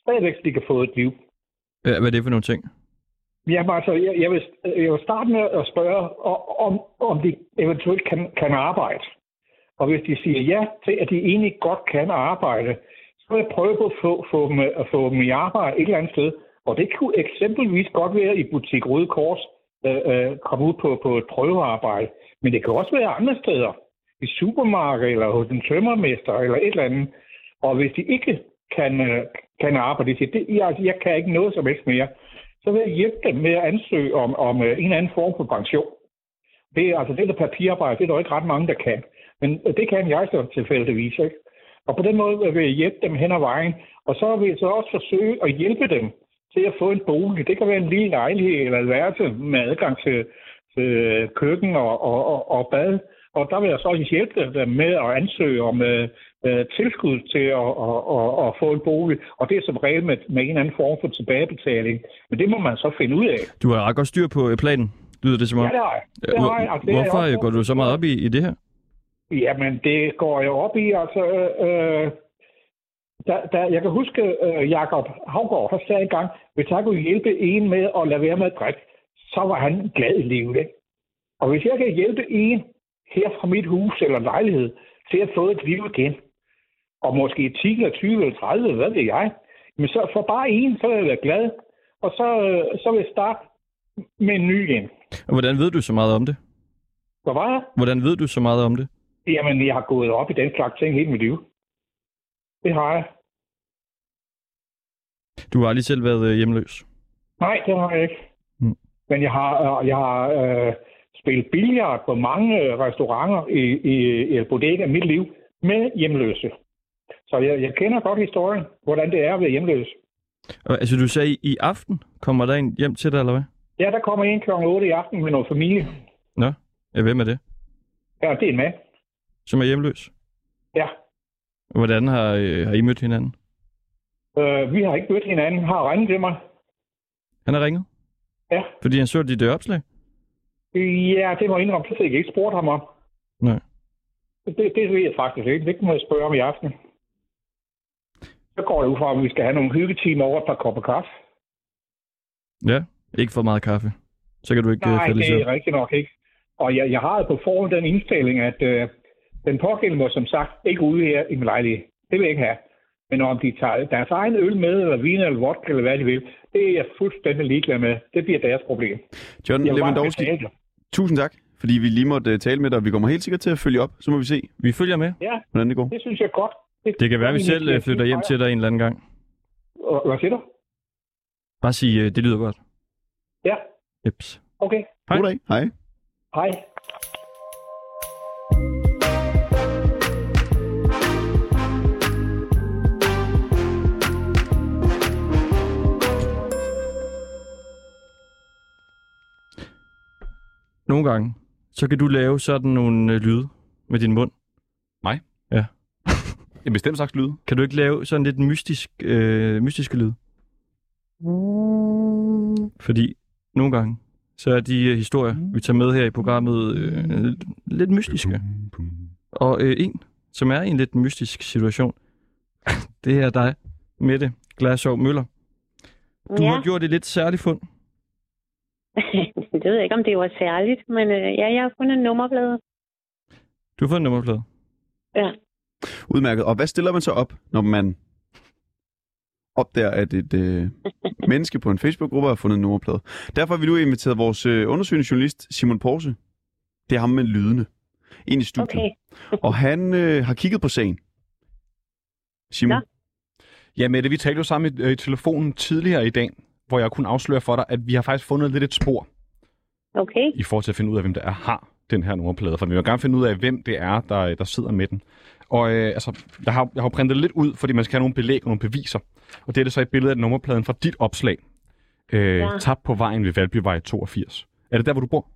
Stadigvæk, så de kan få et liv. Hvad er det for nogle ting? Jamen altså, jeg, jeg, vil, jeg vil starte med at spørge, om, om de eventuelt kan, kan arbejde. Og hvis de siger ja til, at de egentlig godt kan arbejde, så jeg prøve på at få, få, dem, at få dem i arbejde et eller andet sted. Og det kunne eksempelvis godt være i butik Røde Kors, øh, øh, komme ud på, på et prøvearbejde. Men det kan også være andre steder. I supermarked, eller hos en tømmermester, eller et eller andet. Og hvis de ikke kan, øh, kan arbejde, de siger, det, jeg, jeg kan ikke noget som helst mere, så vil jeg hjælpe dem med at ansøge om, om øh, en eller anden form for pension. Det er altså det der papirarbejde, det er der ikke ret mange, der kan. Men øh, det kan jeg så tilfældigvis, ikke? Og på den måde vil jeg hjælpe dem hen ad vejen, og så vil jeg så også forsøge at hjælpe dem til at få en bolig. Det kan være en lille lejlighed eller et værelse med adgang til, til køkken og, og, og, og bad. Og der vil jeg så også hjælpe dem med at ansøge om øh, øh, tilskud til at, at, at, at få en bolig. Og det er som regel med, med en eller anden form for tilbagebetaling. Men det må man så finde ud af. Du har ret godt styr på øh, planen, lyder det som om. Ja, det har jeg. Det har jeg. Altså, er Hvorfor øh, går du så meget op i, i det her? Jamen, det går jeg op i. Altså, øh, da, da, jeg kan huske, øh, Jakob Havgaard har sagt engang, hvis jeg kunne hjælpe en med at lade være med at drikke, så var han glad i livet. Ikke? Og hvis jeg kan hjælpe en her fra mit hus eller lejlighed til at få et liv igen, og måske 10 eller 20 eller 30, hvad ved jeg, men så for bare en, så vil jeg være glad. Og så, øh, så vil jeg starte med en ny igen. Og hvordan ved du så meget om det? Hvad var jeg? Hvordan ved du så meget om det? Jamen, jeg har gået op i den slags ting hele mit liv. Det har jeg. Du har aldrig selv været øh, hjemløs. Nej, det har jeg ikke. Mm. Men jeg har, øh, jeg har øh, spillet billard på mange øh, restauranter i, i, i bodega mit liv med hjemløse. Så jeg, jeg kender godt historien, hvordan det er at være hjemløs. Altså, du sagde, i aften kommer der en hjem til dig, eller hvad? Ja, der kommer en kl. 8 i aften med noget familie. Nå, ja, hvem er det? Ja, det er en mand. Som er hjemløs? Ja. Hvordan har, øh, har I mødt hinanden? Øh, vi har ikke mødt hinanden. Har ringet til mig. Han har ringet? Ja. Fordi han så dit opslag? Ja, det må jeg indrømme. Det har jeg ikke spurgt ham om. Nej. Det, det ved jeg faktisk ikke. Det må jeg spørge om i aften. Så går det ud fra, at vi skal have nogle hyggetimer over et par kopper kaffe. Ja, ikke for meget kaffe. Så kan du ikke øh, Nej, falde det er rigtigt nok ikke. Og jeg, jeg har på forhånd den indstilling, at øh, den pågældende må som sagt ikke ude her i min lejlighed. Det vil jeg ikke have. Men om de tager deres egen øl med, eller vin, eller vodka, eller hvad de vil, det er jeg fuldstændig ligeglad med. Det bliver deres problem. John Lewandowski, tusind tak, fordi vi lige måtte øh, tale med dig. Vi kommer helt sikkert til at følge op, så må vi se, Vi følger med. Ja, hvordan det går. det synes jeg er godt. Det kan være, at vi selv øh, flytter hjem til dig en eller anden gang. Hvad siger du? Bare sige, øh, det lyder godt. Ja, Jeps. okay. Hej. God dag. Hej. Hej. Nogle gange, så kan du lave sådan nogle øh, lyde med din mund. Mig? Ja. (laughs) En bestemt slags lyd. Kan du ikke lave sådan lidt mystisk, øh, mystiske lyd? Fordi nogle gange, så er de øh, historier, vi tager med her i programmet, øh, lidt mystiske. Og øh, en, som er i en lidt mystisk situation, (laughs) det er dig, Mette Glasov Møller. Du Ja. har gjort et lidt særligt fund. (laughs) det ved jeg ikke, om det var særligt, men øh, ja, jeg har fundet en nummerplade. Du har fået en nummerplade. Ja. Udmærket. Og hvad stiller man så op, når man opdager, at et øh, (laughs) menneske på en Facebook-gruppe har fundet en nummerplade? Derfor har vi nu inviteret vores øh, undersøgende journalist, Simon Porse. Det er ham med lydende. Ind i studiet. Okay. (laughs) Og han øh, har kigget på sagen. Simon? Nå. Ja, Mette, vi talte jo sammen i, øh, i telefonen tidligere i dag, hvor jeg kunne afsløre for dig, at vi har faktisk fundet lidt et spor Okay. i forhold til at finde ud af, hvem der er, har den her nummerplade. For vi vil gerne finde ud af, hvem det er, der, der sidder med den. Og øh, altså, jeg har, jeg har printet lidt ud, fordi man skal have nogle belæg og nogle beviser. Og det er det så et billede af nummerpladen fra dit opslag. Øh, Ja. Tabt på vejen ved Valbyvej 82. Er det der, hvor du bor?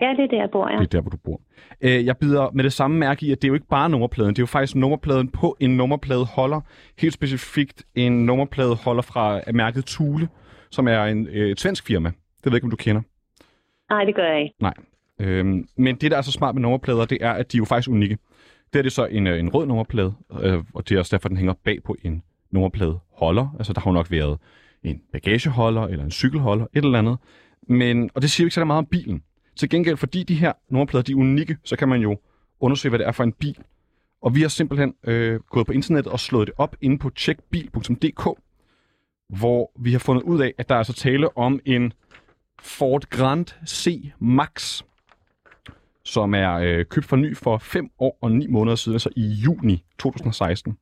Ja, det er der, jeg bor, ja. Det er der, hvor du bor. Øh, jeg bider med det samme mærke i, at det er jo ikke bare nummerpladen. Det er jo faktisk nummerpladen på en nummerpladeholder. Helt specifikt en nummerpladeholder fra mærket Thule, som er en, øh, svensk firma. Det ved jeg ikke, om du kender. Nej, det gør jeg ikke. Nej. Øhm, men det, der er så smart med nummerplader, det er, at de er jo faktisk unikke. Det er det så en, øh, en rød nummerplade, øh, og det er også derfor, den hænger bag på en nummerpladeholder. Altså, der har jo nok været en bagageholder eller en cykelholder, et eller andet. Men, og det siger jo ikke så meget om bilen. Til gengæld, fordi de her nummerplader de er unikke, så kan man jo undersøge, hvad det er for en bil. Og vi har simpelthen øh, gået på internettet og slået det op inde på checkbil.dk, hvor vi har fundet ud af, at der er altså tale om en Ford Grand C Max, som er øh, købt for ny for 5 år og 9 måneder siden, altså i juni 2016.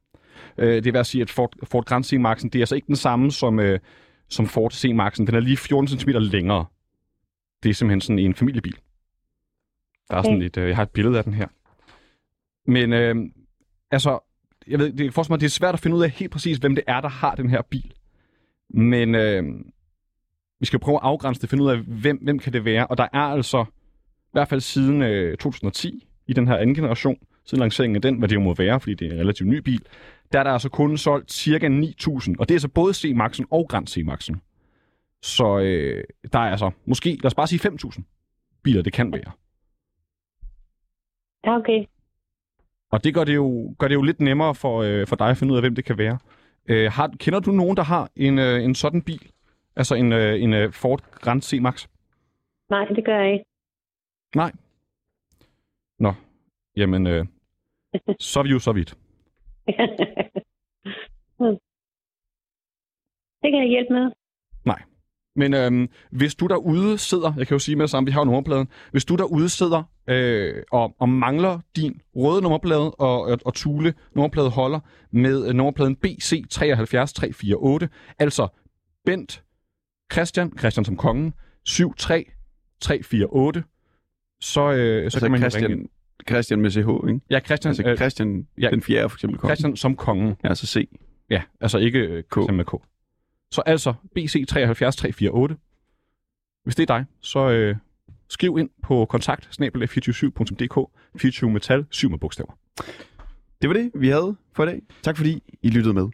Øh, det vil altså sige, at Ford, Ford Grand C Max'en, det er altså ikke den samme som, øh, som Ford C Max'en. Den er lige 14 cm længere. Det er simpelthen sådan en familiebil. Der er sådan Okay. et, øh, jeg har et billede af den her. Men øh, altså, jeg ved, det, for mig, det er svært at finde ud af helt præcis, hvem det er, der har den her bil. Men øh, vi skal prøve at afgrænse det, finde ud af, hvem, hvem kan det være. Og der er altså, i hvert fald siden øh, 2010, i den her anden generation, siden lanceringen af den, hvad det jo må være, fordi det er en relativt ny bil, der er der altså kun solgt cirka 9.000. Og det er altså både C-Maxen og Grand C-Maxen. Så øh, der er altså måske, lad os bare sige 5.000 biler, det kan være. Ja, okay. Og det gør det jo, gør det jo lidt nemmere for, øh, for dig at finde ud af, hvem det kan være. Øh, har, kender du nogen, der har en, øh, en sådan bil? Altså en, øh, en øh, Ford Grand C Max? Nej, det gør jeg ikke. Nej. Nå, jamen, øh, (laughs) så er vi jo så vidt. (laughs) det kan jeg hjælpe med. Nej. Men øhm, hvis du derude sidder, jeg kan jo sige med det samme, vi har jo nummerpladen, hvis du derude sidder øh, og, og mangler din røde nummerplade og, og, og Thule nummerplade holder med øh, nummerpladen BC 73348, altså Bent Christian, Christian som kongen, 73348, så, øh, så Altså kan man jo ringe Christian, ind. Christian med CH, ikke? Ja, Christian, Altså øh, Christian ja. den fjerde, for eksempel. Kom. Christian som kongen. Ja, altså C. Ja, altså ikke øh, Christian med K. Så altså BC 73348. Hvis det er dig, så øh, skriv ind på kontakt 247dk 24 metal 7 med bogstaver. Det var det, vi havde for i dag. Tak fordi I lyttede med.